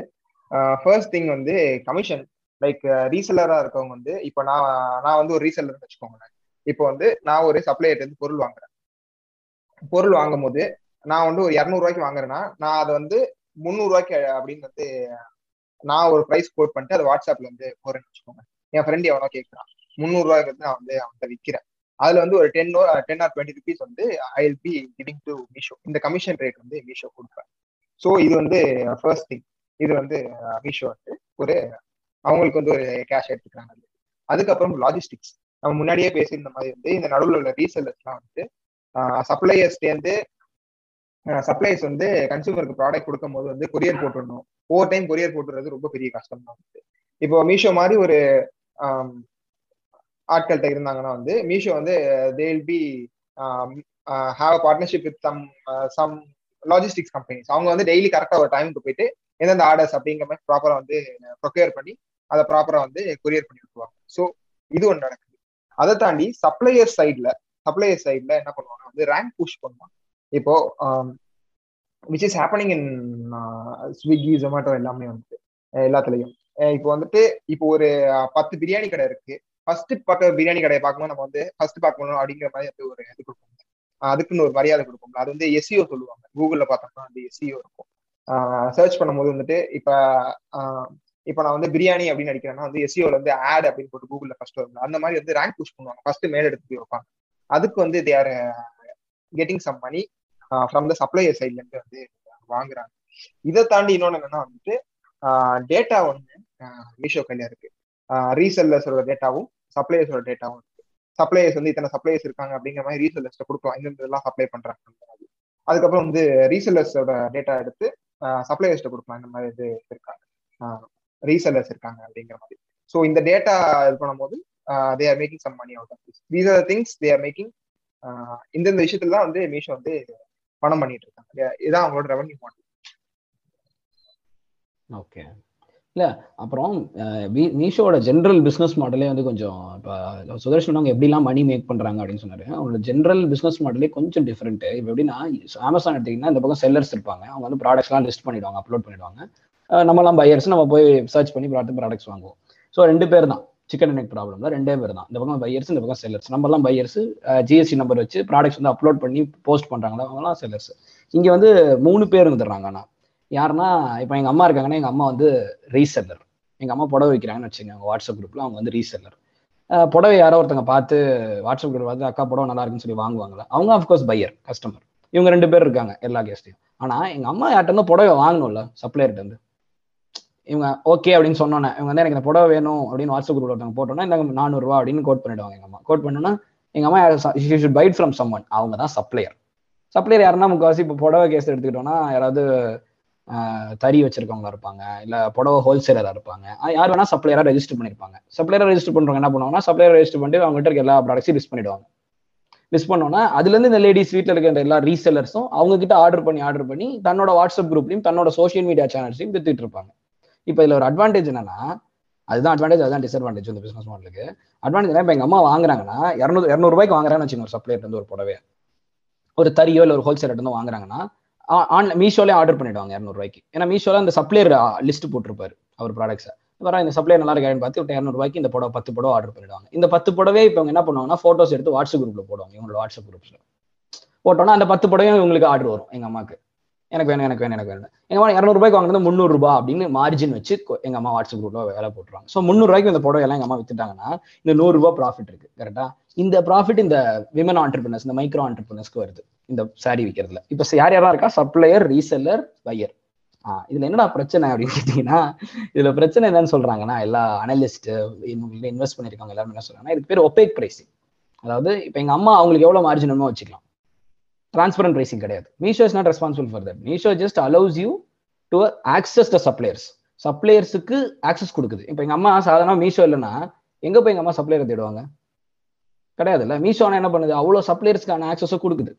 [SPEAKER 2] ஃபர்ஸ்ட் திங் வந்து கமிஷன் லைக் ரீசெல்லரா இருக்கவங்க வந்து இப்போ நான் நான் வந்து ஒரு ரீசெல்லர் வச்சுக்கோங்களேன். இப்போ வந்து நான் ஒரு சப்ளையர் இருந்து பொருள் வாங்குறேன். பொருள் வாங்கும் போது நான் வந்து ஒரு இரநூறுவாய்க்கு வாங்குறேன்னா நான் அதை வந்து முந்நூறுவாய்க்கு அப்படின்னு வந்து நான் ஒரு ப்ரைஸ் கோட் பண்ணிட்டு அதை வாட்ஸ்அப்ல வந்து போறேன்னு வச்சுக்கோங்க. என் ஃப்ரெண்ட் எவனோ கேட்குறான் முந்நூறுவாய்க்கு வந்து நான் வந்து அவன்கிட்ட விற்கிறேன் அதுல வந்து ஒரு ten ten or twenty rupees வந்து I'll be giving to Meesho இந்த கமிஷன் ரேட் வந்து மீஷோ கொடுப்பேன் ஸோ இது வந்து ஃபர்ஸ்ட் திங் இது வந்து மீஷோ வந்து ஒரு அவங்களுக்கு வந்து ஒரு கேஷ் எடுத்துக்கிறாங்க. அதுக்கப்புறம் லாஜிஸ்டிக்ஸ் நம்ம முன்னாடியே பேசியிருந்த மாதிரி வந்து இந்த நடுவில் உள்ள ரீசெல்லர்ஸ்லாம் வந்து சப்ளையர்ஸ்லேருந்து சப்ளைஸ் வந்து கன்சூமருக்கு ப்ராடக்ட் கொடுக்கும் போது வந்து கொரியர் போட்டுடணும். ஒவ்வொரு டைம் கொரியர் போட்டுறது ரொம்ப பெரிய கஷ்டம் தான் வந்து. இப்போ மீஷோ மாதிரி ஒரு ஆட்கள்கிட்ட இருந்தாங்கன்னா வந்து மீஷோ வந்து they will be have a partnership with some some logistics companies அவங்க வந்து டெய்லி கரெக்டாக ஒரு டைமுக்கு போயிட்டு எந்தெந்த ஆர்டர்ஸ் அப்படிங்கிற மாதிரி ப்ராப்பராக வந்து ப்ரொக்யூர் பண்ணி அதை ப்ராப்பராக வந்து கொரியர் பண்ணி விட்டுருவாங்க. ஸோ இது ஒன்று நடக்குது. அதை தாண்டி சப்ளையர் சைடில் சப்ளையர் சைடில் என்ன பண்ணுவாங்க வந்து ரேங்க் புஷ் பண்ணுவாங்க. இப்போ which is happening in Swiggy Zomato எல்லாமே வந்துட்டு எல்லாத்துலயும். இப்போ வந்துட்டு இப்போ ஒரு uh, பத்து பிரியாணி கடை இருக்கு. ஃபர்ஸ்ட் பார்க்க பிரியாணி கடையை பார்க்கும்போது நம்ம வந்து ஃபர்ஸ்ட் பார்க்கணும் அப்படிங்கிற மாதிரி வந்து ஒரு இது கொடுப்போம் அதுக்குன்னு ஒரு மரியாதை கொடுப்போம் அது வந்து எஸ்சிஓ சொல்லுவாங்க. கூகுளில் பார்த்தோம்னா வந்து எஸ்சிஓ இருக்கும். சர்ச் பண்ணும்போது வந்துட்டு இப்போ இப்போ நான் வந்து பிரியாணி அப்படின்னு நினைக்கிறேன்னா வந்து எஸ்சிஓல வந்து ஆட் அப்படின்னு போட்டு கூகுளில் ஃபர்ஸ்ட் வரும் அந்த மாதிரி வந்து ரேங்க் புஷ் பண்ணுவாங்க. ஃபர்ஸ்ட் மேல எடுத்து போய் வைப்பாங்க. அதுக்கு வந்து there getting some money from the supplier சைட்ல இருந்து வந்து வாங்குறாங்க. இதை தாண்டி இன்னொன்னு என்னன்னா வந்துட்டு டேட்டா ஒன்று மீஷோ கையில இருக்கு. ரீசெல்லர்ஸோட டேட்டாவும் சப்ளையர்ஸோட டேட்டாவும் இருக்கு. சப்ளையர்ஸ் வந்து இத்தனை சப்ளையர்ஸ் இருக்காங்க அப்படிங்கிற மாதிரி ரீசெல்லர்ஸ் கொடுக்கலாம். இந்த இதெல்லாம் சப்ளை பண்றாங்க. அதுக்கப்புறம் வந்து ரீசெல்லர்ஸோட டேட்டா எடுத்து சப்ளையர்ஸ்ட கொடுக்கலாம். இந்த மாதிரி இது இருக்காங்க. ரீசெல்லர்ஸ் இருக்காங்க அப்படிங்கிற மாதிரி. ஸோ இந்த டேட்டா இது பண்ணும்போது they are making some money out of this these are things they are making இந்தந்த விஷயத்துல தான் வந்து மீஷோ வந்து பணம் பண்ணிட்டு இருக்காங்க இதான் அவங்களோட ரெவன்யூ மாடல்
[SPEAKER 3] ஓகே இல்ல அப்புறம் மீஷோட ஜென்ரல் பிசினஸ் மாடலே வந்து கொஞ்சம் இப்போ சுதர்ஷன் அவங்க எப்படிலாம் மணி மேக் பண்றாங்க அப்படின்னு சொன்னாரு. அவங்களோட ஜென்ரல் பிசினஸ் மாடலே கொஞ்சம் டிஃப்ரெண்ட் இப்போ எப்படின்னா அமேசான் எடுத்தீங்கன்னா இந்த பக்கம் செல்லர்ஸ் இருப்பாங்க. அவங்க வந்து ப்ராடக்ட்ஸ்லாம் லிஸ்ட் பண்ணிடுவாங்க அப்லோட் பண்ணிடுவாங்க. நம்மலாம் பையர்ஸ் நம்ம போய் சர்ச் பண்ணி பார்த்து ப்ராடக்ட்ஸ் வாங்குவோம். ஸோ ரெண்டு பேர் தான். சிக்கன் நெக் ப்ராப்ளம்ல ரெண்டே பேர் தான். இந்த பக்கம் பையர்ஸ் இந்த பக்கம் செல்லர்ஸ் நம்மலாம் பையர்ஸ் ஜிஎஸ்டி நம்பர் வச்சு ப்ராடக்ட்ஸ் வந்து அப்லோட் பண்ணி போஸ்ட் பண்றாங்களா அவங்கலாம் செல்லர்ஸ் இங்க வந்து மூணு பேர் இருந்துடுறாங்க ஆனால் யாருன்னா இப்போ எங்க அம்மா இருக்காங்கன்னா எங்க அம்மா வந்து ரீசெல்லர் எங்க அம்மா புடவை வைக்கிறாங்கன்னு வச்சுக்கோங்க வாட்ஸ்அப் குரூப்ல அவங்க வந்து ரீசெல்லர் புடவை யாரோ ஒருத்தங்க பார்த்து வாட்ஸ்அப் குரூப் பார்த்து அக்கா புடவை நல்லா இருக்குன்னு சொல்லி வாங்குவாங்களா? அவங்க ஆஃப்கோர்ஸ் பையர் கஸ்டமர் இவங்க ரெண்டு பேர் இருக்காங்க எல்லா கேஸ்டையும் ஆனா எங்க அம்மா யார்ட்ட புடவை வாங்கணும்ல சப்ளையர்கிட்ட இருந்து? இவங்க ஓகே அப்படின்னு சொன்னோன்னே இவங்க வந்து எனக்கு இந்த புடவை வேணும் அப்படின்னு வாட்ஸ்அப் குரூப் ஒருத்தவங்க போட்டோன்னா இந்த நானூறுரூவா அப்படின்னு கோட் பண்ணிடுவாங்க எங்க அம்மா. கோட் பண்ணோன்னா எங்க அம்மா you should buy from some one அவங்க தான் சப்ளையர் சப்ளையர் யாருன்னா முக்கால்வாசி இப்போ புடவை கேஸ் எடுத்துக்கிட்டோம்னா யாராவது தறி வச்சிருக்கவங்களா இருப்பாங்க இல்ல புடவை ஹோல்சேலராக இருப்பாங்க. யார் வேணா சப்ளையராக ரெஜிஸ்டர் பண்ணிருப்பாங்க. சப்ளையராக ரெஜிஸ்டர் பண்ணுறவங்க என்ன பண்ணுவாங்கன்னா சப்ளையர் ரெஜிஸ்டர் பண்ணிட்டு அவங்க கிட்ட இருக்க எல்லா ப்ராடக்ட்ஸையும் லிஸ்ட் பண்ணிடுவாங்க. லிஸ்ட் பண்ணோன்னா அதுலேருந்து இந்த லேடிஸ் வீட்டில் இருக்கிற எல்லா ரீசெலர்ஸும் அவங்க கிட்ட ஆர்டர் பண்ணி ஆர்டர் பண்ணி தன்னோட வாட்ஸ்அப் குரூப்லையும் தன்னோட சோஷியல் மீடியா சேனல்ஸையும் வித்துட்டு இருப்பாங்க. இப்போ இதில் ஒரு அட்வான்டேஜ் என்னன்னா அதுதான் அட்வான்டேஜ் அதுதான் டிஸ்அட்வான்டேஜ் இந்த பிசினஸ் மாடலுக்கு அட்வான்டேஜ் இப்போ எங்கள் அம்மா வாங்குறாங்கன்னா இரநூறு இரநூறுபாய்க்கு வாங்குறாங்கன்னு வச்சுக்கோங்க ஒரு சப்ளையர் வந்து ஒரு புடவை ஒரு தறியோ இல்லை ஒரு ஹோல்சேல் இருந்து வாங்குறாங்கன்னா ஆன்லைன் மீஷோலேயே ஆர்டர் பண்ணிடுவாங்க இரநூறுவாய்க்கு ஏன்னா மீஷோல அந்த சப்ளையர் லிஸ்ட் போட்டிருப்பாரு அவர் ப்ராடக்ட்ஸை வர இந்த சப்ளை நல்லா இருக்கான்னு பார்த்து இரநூறுவாய்க்கு இந்த புடவை பத்து புடவை ஆர்டர் பண்ணிடுவாங்க. இந்த பத்து புடவை இப்போ அவங்க என்ன பண்ணுவாங்கன்னா ஃபோட்டோஸ் எடுத்து வாட்ஸ்அப் குரூப்பில் போடுவாங்க இவங்களோட வாட்ஸ்அப் குரூப்ஸில் போட்டோன்னா அந்த பத்து புடவையும் இவங்களுக்கு ஆர்டர் வரும் எங்கள் அம்மாக்கு. எனக்கு வேணும் எனக்கு வேணும் எனக்கு வேணும். எங்க அம்மா இரநூறுபாய்க்கு வாங்கினது முந்நூறுபா அப்படின்னு மார்ஜின் வச்சு எங்க அம்மா வாட்ஸ்அப் குரூப்ல வேலை போட்டுருவாங்க. ஸோ முந்நூறுபாய்க்கு இந்த புடவை எல்லாம் எங்க அம்மா வித்துட்டாங்கன்னா இந்த நூறுரூபா ப்ராஃபிட் இருக்கு கரெக்டா இந்த ப்ராஃபிட் இந்த விமன் ஆண்டர்பிரினர்ஸ் இந்த மைக்ரோ ஆண்டர்பிரினர்ஸ்க்கு வருது இந்த சாரி விற்கிறதுல இப்போ யார் யாரெல்லாம் இருக்கா? சப்ளையர் ரீசெல்லர் பையர் ஆஹ் இதுல என்னடா பிரச்சனை அப்படின்னு கேட்டீங்கன்னா இதுல பிரச்சனை என்னன்னு சொல்றாங்கன்னா எல்லா அனலிஸ்ட் இன்வெஸ்ட் பண்ணிருக்காங்க எல்லாரும் என்ன சொல்றாங்கன்னா இதுக்கு பேர் ஒபேக் பிரைசிங் அதாவது இப்போ எங்க அம்மா அவங்களுக்கு எவ்வளவு மார்ஜினமோ வச்சுக்கலாம். டிரான்ஸ்பரண்ட் ப்ரைசிங் கிடையாது. Meesho is not responsible for that Meesho just allows you to access the suppliers சப்ளையர்ஸுக்கு access கொடுக்குது. இப்போ எங்கள் அம்மா சாதாரண மீஷோ இல்லைன்னா எங்கே போய் எங்கள் அம்மா சப்ளையரை தேடுவாங்க? கிடையாதுல்ல. மீஷோ என்ன பண்ணுது? அவ்வளோ சப்ளையர்ஸ்க்கான ஆக்சஸும் கொடுக்குது.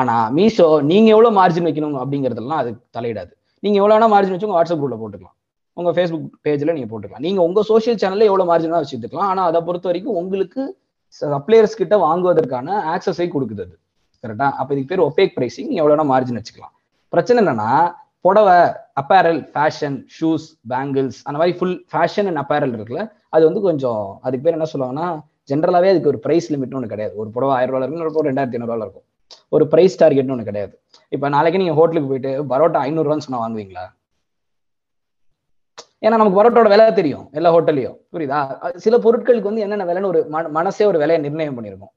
[SPEAKER 3] ஆனால் மீஷோ நீங்கள் எவ்வளோ மார்ஜின் வைக்கணும் அப்படிங்கிறதெல்லாம் அது தலையிடாது. நீங்கள் எவ்வளோ வேணா மார்ஜின் வச்சு உங்கள் வாட்ஸ்அப் குரூப்பில் போட்டுக்கலாம். உங்கள் ஃபேஸ்புக் பேஜில் நீங்கள் போட்டுக்கலாம். நீங்கள் உங்கள் சோஷியல் சேனலில் எவ்வளோ மார்ஜினா வச்சுக்கலாம் ஆனால் அதை பொறுத்த வரைக்கும் உங்களுக்கு சப்ளையர்ஸ் கிட்ட வாங்குவதற்கான ஆக்சஸை கொடுக்குது அது. கரெக்டா அப்ப இதுக்கு பேர் ஒபேக் பிரைசிங் நீங்க எவ்வளவு மார்ஜின் வச்சுக்கலாம். பிரச்சனை என்னன்னா புடவை அப்பேரல் ஃபேஷன் ஷூஸ் பேங்கிள்ஸ் அந்த மாதிரி ஃபுல் ஃபேஷன் அண்ட் அப்பேரல் இருக்குல்ல அது வந்து கொஞ்சம் அதுக்கு பேர் என்ன சொல்லுவாங்கன்னா ஜென்ரலாவே அதுக்கு ஒரு பிரைஸ் லிமிட்னு ஒன்று கிடையாது. ஒரு புடவை ஆயிரம் ரூபாய் இருக்கும் ஒரு ரெண்டாயிரத்தி ஐநூறுவா இருக்கும். ஒரு பிரைஸ் டார்கெட்னு ஒன்று கிடையாது. இப்போ நாளைக்கு நீங்க ஹோட்டலுக்கு போயிட்டு பரோட்டா ஐநூறுரூவான்னு சொன்னா வாங்குவீங்களா? ஏன்னா நமக்கு பரோட்டாவோட விலை தெரியும் எல்லா ஹோட்டல்லையும் புரியுதா? சில பொருட்களுக்கு வந்து என்னென்ன விலைன்னு ஒரு மனசே ஒரு விலையை நிர்ணயம் பண்ணியிருக்கோம்.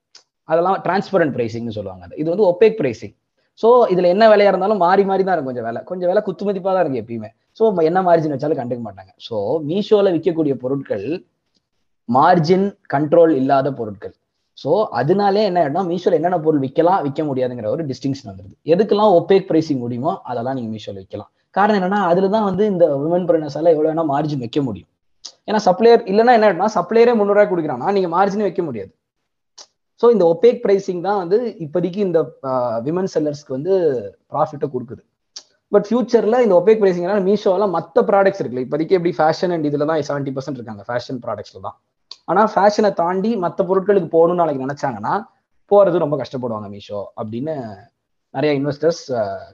[SPEAKER 3] அதெல்லாம் டிரான்ஸ்பரண்ட் ப்ரைசிங்னு சொல்லுவாங்க இது வந்து ஒப்பேக் ப்ரைசிங் ஸோ இதில் என்ன விலையா இருந்தாலும் மாறி மாறி தான் இருக்கும் கொஞ்சம் விலை. கொஞ்சம் விலை குத்துமதிப்பாக தான் இருக்கு எப்பயுமே. ஸோ என்ன மார்ஜின் வச்சாலும் கண்டுக்க மாட்டாங்க. ஸோ மீஷோவில் விற்கக்கூடிய பொருட்கள் மார்ஜின் கண்ட்ரோல் இல்லாத பொருட்கள். ஸோ அதனாலே என்ன ஆயிடும்னா மீஷோல என்னென்ன பொருள் விற்கலாம் விற்க முடியாதுங்கிற ஒரு டிஸ்டிங்ஷன் வந்துருது. எதுக்கெல்லாம் ஒப்பேக் ப்ரைஸிங் முடியுமோ அதெல்லாம் நீங்கள் மீஷோவில் விற்கலாம். காரணம் என்னன்னா அதில் தான் வந்து இந்த உமன் பிரனனஸ் எவ்வளோ வேணா மார்ஜின் வைக்க முடியும். ஏன்னா சப்ளையர் இல்லைன்னா என்ன ஆயிடும்னா சப்ளையரே முந்நூறுரூவா கொடுக்குறான்னா நீங்கள் மார்ஜின் வைக்க முடியாது. ஸோ இந்த ஒப்பேக் ப்ரைஸிங் தான் வந்து இப்போதைக்கு இந்த விமன் செல்லர்ஸ்க்கு வந்து ப்ராஃபிட்டை கொடுக்குது. பட் ஃபியூச்சரில் இந்த ஒப்பேக் ப்ரைஸிங்னால மீஷோவில் மற்ற ப்ராடக்ட்ஸ் இருக்குல்ல. இப்போதைக்கு எப்படி ஃபேஷன் அண்ட் இதில் தான் செவன்ட்டி பர்சன்ட் இருக்காங்க ஃபேஷன் ப்ராடக்ட்ஸில் தான். ஆனால் ஃபேஷனை தாண்டி மற்ற பொருட்களுக்கு போகணும்னு நாளைக்கு நினச்சாங்கன்னா போகிறது ரொம்ப கஷ்டப்படுவாங்க மீஷோ அப்படின்னு நிறைய இன்வெஸ்டர்ஸ்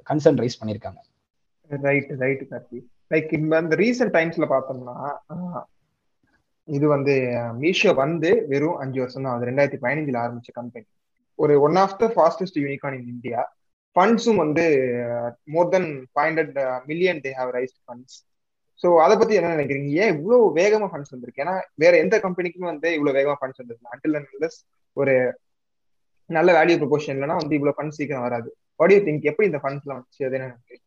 [SPEAKER 3] கன்சர்ன் ரைஸ் பண்ணியிருக்காங்க.
[SPEAKER 2] ரைட் ரைட் கார்த்தி லைக் இந்த இந்த ரீசெண்ட் டைம்ஸ்ல பார்த்தோம்னா இது வந்து மீஷோ வந்து வெறும் அஞ்சு வருஷம் தான். அது ரெண்டாயிரத்தி பதினஞ்சுல ஆரம்பிச்ச கம்பெனி ஒரு one of the fastest unicorn in India ஃபண்ட்ஸும் வந்து more than five hundred million they have raised funds so அதை பத்தி என்ன நினைக்கிறீங்க? ஏன் இவ்வளோ வேகமா ஃபண்ட்ஸ் வந்திருக்கு? ஏன்னா வேற எந்த கம்பெனிக்குமே வந்து இவ்வளோ வேகமா ஃபண்ட்ஸ் வந்திருக்கு அண்டில் அண்ட் ஒரு நல்ல வேல்யூ ப்ரொபோஷன் இல்லைன்னா வந்து இவ்வளோ ஃபண்ட்ஸ் சீக்கிரம் வராது. வாட் யூ திங்க் எப்படி இந்த ஃபண்ட்ஸ்லாம் வந்துச்சு அது என்ன நினைக்கிறீங்க?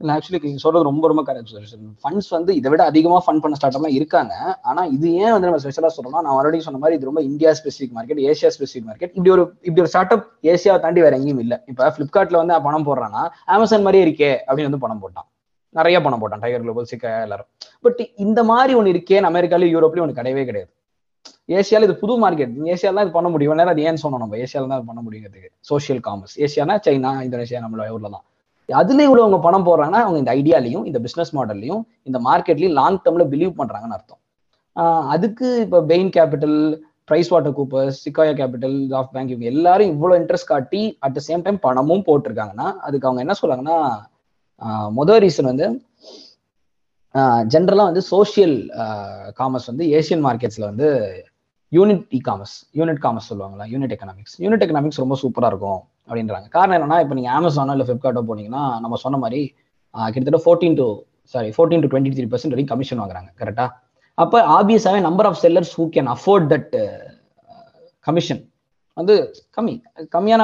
[SPEAKER 3] இல்லை ஆக்சுவலி நீங்க சொல்றது ரொம்ப ரொம்ப கரெக்ட் சார் ஃபண்ட்ஸ் வந்து இதை விட அதிகமாக ஃபண்ட் பண்ண ஸ்டார்ட் எல்லாம் இருக்காங்க. ஆனா இது ஏன் வந்து நம்ம ஸ்பெஷலா சொல்றோம்னா நான் மறுபடியும் சொன்ன மாதிரி இது ரொம்ப India specific market Asia specific market இப்படி ஒரு இப்படி ஒரு ஸ்டார்ட் அப் ஏசியாவை தாண்டி வேற எங்கேயும் இல்லை. இப்போ ஃப்ளிப்கார்ட்டில் வந்து பணம் போடுறான்னா அமேசான் மாதிரியே இருக்கே அப்படின்னு வந்து பணம் போட்டான். நிறைய பணம் போட்டான். டைகர் குளோபல் சிக்கா எல்லாரும். பட் இந்த மாதிரி ஒன்று இருக்கேன்னு அமெரிக்காலையும் யூரோப்லயும் ஒன்று கிடையவே கிடையாது. ஏசியால இது புது மார்க்கெட் ஏசியால தான் இது பண்ண முடியும். நேரம் அது ஏன்னு சொன்னோம் நம்ம. ஏசியால தான் பண்ண முடியுங்கிறதுக்கு. சோஷியல் காமர்ஸ் ஏசியானா சைனா இந்தோனேஷியா நம்மளோட ஊர்ல தான் அதுல இவ்வளவு பணம் போடுறாங்கன்னா அவங்க இந்த ஐடியாலையும் இந்த பிசினஸ் மாடல்லையும் இந்த மார்க்கெட்லயும் லாங் டேர்ம்ல பிலீவ் பண்றாங்கன்னு அர்த்தம். அதுக்கு இப்போ Bain Capital Price Water Coopers Sequoia Capital of bank இவங்க எல்லாரும் இவ்வளவு இன்ட்ரெஸ்ட் காட்டி அட் த சேம் டைம் பணமும் போட்டிருக்காங்கன்னா அதுக்கு அவங்க என்ன சொல்றாங்கன்னா முதல் ரீசன் வந்து ஜென்ரலாக வந்து சோசியல் காமர்ஸ் வந்து ஏசியன் மார்க்கெட்ஸில் வந்து unit e commerce unit commerce சொல்லுவாங்களா யூனிட் எக்கனாமிக்ஸ் யூனிட் எக்கனாமிக்ஸ் ரொம்ப சூப்பராக இருக்கும். அப்படின்றாங்க. காரணம் என்னன்னா இப்போ நீங்க அமேசானோ இல்லை ஃபிளிப்கார்ட்டோ போனீங்கன்னா நம்ம சொன்ன மாதிரி கிட்டத்தட்ட fourteen to sorry fourteen to twenty three percent வரைக்கும் கமிஷன் வாங்குறாங்க கரெக்டா அப்போ ஆப்வியஸாவே number of sellers who can afford that commission வந்து கம்மி. கம்மியான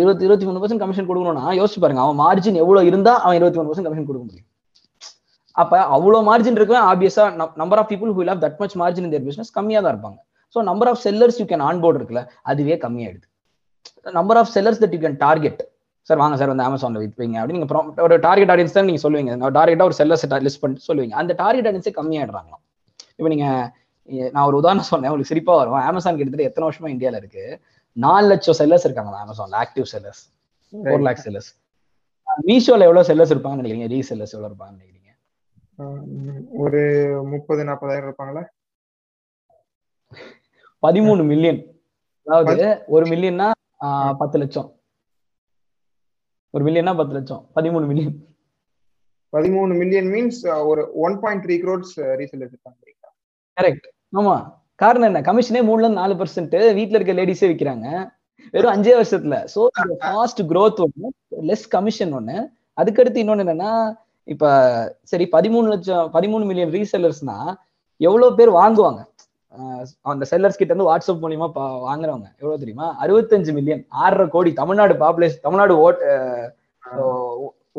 [SPEAKER 3] இருபத்தி இருபத்தி மூணு பர்சன்ட் கமிஷன் கொடுக்கணும்னா யோசிச்சு பாருங்க அவன் மார்ஜின் எவ்வளவு இருந்தா அவன் இருபத்தி மூணு பர்சன்ட் கமிஷன் கொடுக்க முடியும். அப்ப அவ்வளவு மார்ஜின் இருக்கவன் ஆப்வியஸா number of people who have that much margin இந்த பிஸ்னஸ் பிசினஸ் கம்மியா தான் இருப்பாங்க. So number of sellers you can on board இருக்குல்ல அதுவே கம்மியாயிடுது. Number of sellers that you can target sir வாங்க சார் வந்து அமேசான்ல விற்பீங்க அப்படின்னு நீங்க ஒரு டார்கெட் ஆடியன்ஸ் தான் நீங்க சொல்லுவீங்க. டார்கெட்டா ஒரு செல்லர்ஸ் லிஸ்ட் பண்ணிட்டு சொல்லுவீங்க. அந்த டார்கெட் ஆடியன்ஸே கம்மியாயிடுறாங்களாம். இப்போ நீங்க நான் ஒரு உதாரணம் சொன்னேன். உங்களுக்கு சிரிப்பா வரும். அமேசான் கிட்டத்தட்ட எத்தனை வருஷமா இந்தியால இருக்கு? நாலு லட்சம் செல்லர்ஸ் இருக்காங்க அமேசான்ல active sellers four lakh sellers மீஷோல எவ்வளவு செல்லர்ஸ் இருப்பாங்கன்னு நினைக்கிறீங்க? ரீ செல்லர்ஸ் எவ்வளவு இருப்பாங்கன்னு நினைக்கிறீங்க?
[SPEAKER 2] ஒரு முப்பது நாற்பதாயிரம் இருப்பாங்களா?
[SPEAKER 3] பதிமூணு மில்லியன் அதாவது ஒரு மில்லியன்னா பத்து லட்சம். ஒரு மில்லியன்னா பத்து லட்சம். பதிமூணு மில்லியன்
[SPEAKER 2] பதிமூணு மில்லியன் மீன்ஸ் ஒரு one point three crores resell இருக்காங்க
[SPEAKER 3] கரெக்ட் ஆமா. காரணம் என்ன? கமிஷனே மூணுல இருந்து நாலு பர்சன்ட் வீட்டுல இருக்க லேடிஸே விற்கிறாங்க வெறும் அஞ்சே வருஷத்துல. சோ ஃபாஸ்ட் க்ரோத் ஒண்ணு லெஸ் கமிஷன் ஒண்ணு. அதுக்கடுத்து இன்னொன்னு என்னன்னா இப்ப சரி பதிமூணு லட்சம் பதிமூணு மில்லியன் ரீசெல்லர்ஸ்னா எவ்வளவு பேர் வாங்குவாங்க? அந்த செல்லர்ஸ் கிட்ட இருந்து வாட்ஸ்அப் மூலியமா வாங்குறவங்க. எவ்வளவு தெரியுமா? அறுபத்தஞ்சு மில்லியன் ஆறரை கோடி தமிழ்நாடு பாப்புலேஷன் தமிழ்நாடு ஓட்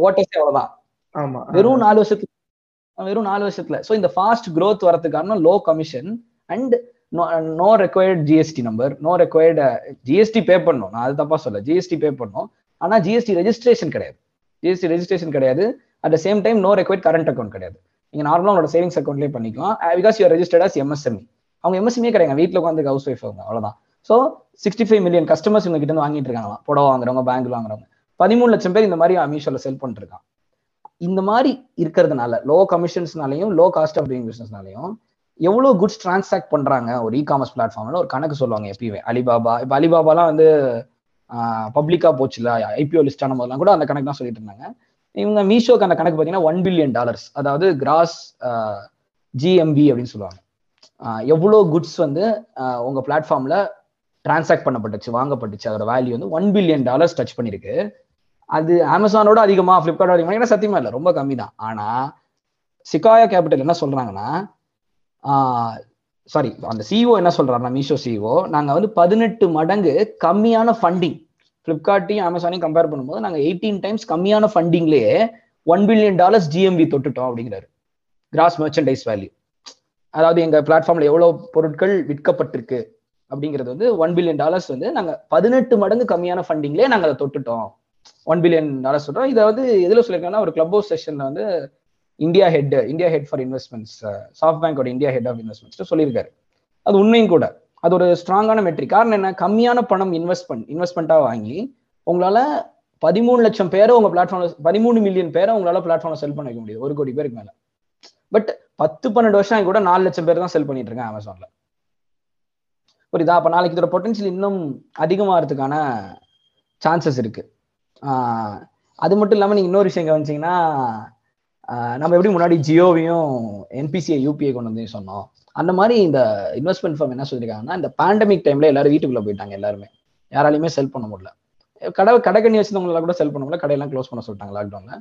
[SPEAKER 3] ஓட்டர்ஸே அவ்வளவுதான்.
[SPEAKER 2] ஆமா.
[SPEAKER 3] வெறும் நாலு வருஷத்துல வெறும் நாலு வருஷத்துல. ஸோ இந்த ஃபாஸ்ட் growth வரதுக்கு காரணம் low commission and no required GST number no required GST pay பண்ணணும். நான் அது தப்பா சொல்ல ஜிஎஸ்டி பே பண்ணணும். ஆனா ஜிஎஸ்டி ரெஜிஸ்ட்ரேஷன் கிடையாது. ஜிஎஸ்டி ரெஜிஸ்ட்ரேஷன் கிடையாது. At the same time no required current account கிடையாது. நீங்க நார்மலா உங்களோட சேவிங்ஸ் அக்கௌண்ட்லேயே பண்ணிக்கலாம். Because you registered as MSME அவங்க எம்எஸ்எம்ஏ கிடையாது. வீட்டில் உட்காந்து ஹவுஸ் ஒய்ஃப் அவங்க. அவ்வளோதான் so sixty five million customers இவங்க கிட்ட வாங்கிட்டு இருக்காங்களா புடவை வாங்குறவங்க பேங்க்ல வாங்குறவங்க. பதிமூணு லட்சம் பேர் இந்த மாதிரி மீஷோல செல் பண்ணிருக்கான் இந்த மாதிரி இருக்கிறதுனால லோ கமிஷன்ஸ்னாலையும் லோ காஸ்ட் ஆஃப் டூயிங் பிசினஸ்னாலையும் எவ்வளோ குட்ஸ் டிரான்சாக்ட் பண்றாங்க ஒரு இ காமர்ஸ் பிளாட்ஃபார்ம்ல ஒரு கணக்கு சொல்லுவாங்க எப்பயுமே. அலிபாபா இப்போ அலிபாபாலாம் வந்து பப்ளிக்கா போச்சுல ஐபிஓ லிஸ்ட் ஆன போதெல்லாம் கூட அந்த கணக்கு தான் சொல்லிட்டு இருந்தாங்க. இவங்க மீஷோக்கு அந்த கணக்கு பார்த்தீங்கன்னா ஒன் பில்லியன் டாலர்ஸ் அதாவது கிராஸ் ஜிஎம்பி அப்படின்னு சொல்லுவாங்க. எவ்வளோ குட்ஸ் வந்து உங்கள் உங்க பிளாட்ஃபார்ம்ல டிரான்சாக்ட் பண்ணப்பட்டுச்சு வாங்கப்பட்டுச்சு அதோட வேல்யூ வந்து ஒன் பில்லியன் டாலர்ஸ் டச் பண்ணிருக்கு. அது அமேசானோட அதிகமா ஃப்ளிப்கார்ட் அதிகமா ஏன்னா சத்தியமா இல்லை ரொம்ப கம்மி தான். ஆனா சிகாயா கேபிட்டல் என்ன சொல்றாங்கன்னா சாரி அந்த சிஇஓ என்ன சொல்றாருன்னா மீஷோ சிஓ நாங்க வந்து பதினெட்டு மடங்கு கம்மியான ஃபண்டிங் ஃப்ளிப்கார்ட்டையும் அமேசானையும் கம்பேர் பண்ணும்போது நாங்க எயிட்டீன் டைம்ஸ் கம்மியான ஃபண்டிங்லேயே ஒன் பில்லியன் டாலர்ஸ் ஜிஎம்வி தொட்டுட்டோம் அப்படிங்கிறாரு. கிராஸ் மெர்ச்சன்டைஸ் வேல்யூ அதாவது எங்க பிளாட்ஃபார்ம்ல எவ்வளவு பொருட்கள் விற்கப்பட்டிருக்கு அப்படிங்கிறது வந்து ஒன் பில்லியன் டாலர்ஸ் வந்து நாங்க பதினெட்டு மடங்கு கம்மியான ஃபண்டிங்லேயே நாங்க அதை தொட்டுட்டோம். ஒன் பில்லியன் டாலர்ஸ் சொல்றோம். இதை வந்து எதுல சொல்லியிருக்காங்கன்னா ஒரு கிளப் ஹவுஸ் செஷன்ல வந்து India head India head for investments soft பேங்கோட இந்தியா ஹெட் ஆஃப் இன்வெஸ்ட்மெண்ட்ஸ் சொல்லியிருக்காரு. அது உண்மையும் கூட. அது ஒரு ஸ்ட்ராங்கான மெட்ரிக் காரணம் என்ன? கம்மியான பணம் இன்வெஸ்ட் இன்வெஸ்ட்மெண்ட்டாக வாங்கி உங்களால பதிமூணு லட்சம் பேரை உங்க பிளாட்ஃபார்ம்ல பதிமூணு மில்லியன் பேரை உங்களால பிளாட்ஃபார்ம்ல செல் பண்ண வைக்க முடியாது. ஒரு கோடி பேருக்கு மேல. பட் பத்து பன்னெண்டு வருஷம் கூட நாலு லட்சம் பேர் தான் செல் பண்ணிட்டு இருக்கேன் அமேசான்ல புரியுதா? அப்ப நாளைக்கு இதோட பொட்டன்ஷியல் இன்னும் அதிகமாகிறதுக்கான சான்சஸ் இருக்கு. அது மட்டும் இல்லாம நீங்க இன்னொரு விஷயம் கவனிச்சீங்கன்னா நம்ம எப்படி முன்னாடி ஜியோவையும் என்பிசிஐ யூபிஐ கொண்டு வந்து சொன்னோம். அந்த மாதிரி இந்த இன்வெஸ்ட்மெண்ட் ஃபார்ம் என்ன சொல்லியிருக்காங்கன்னா இந்த பேண்டமிக் டைம்ல எல்லாரும் வீட்டுக்குள்ள போயிட்டாங்க எல்லாருமே. யாராலையுமே செல் பண்ண முடியல. கடை கடைக்கண்ணி வச்சிருந்தவங்களால கூட செல் பண்ண முடியல. கடையெல்லாம் க்ளோஸ் பண்ண சொல்லிட்டாங்க லாக்டவுன்ல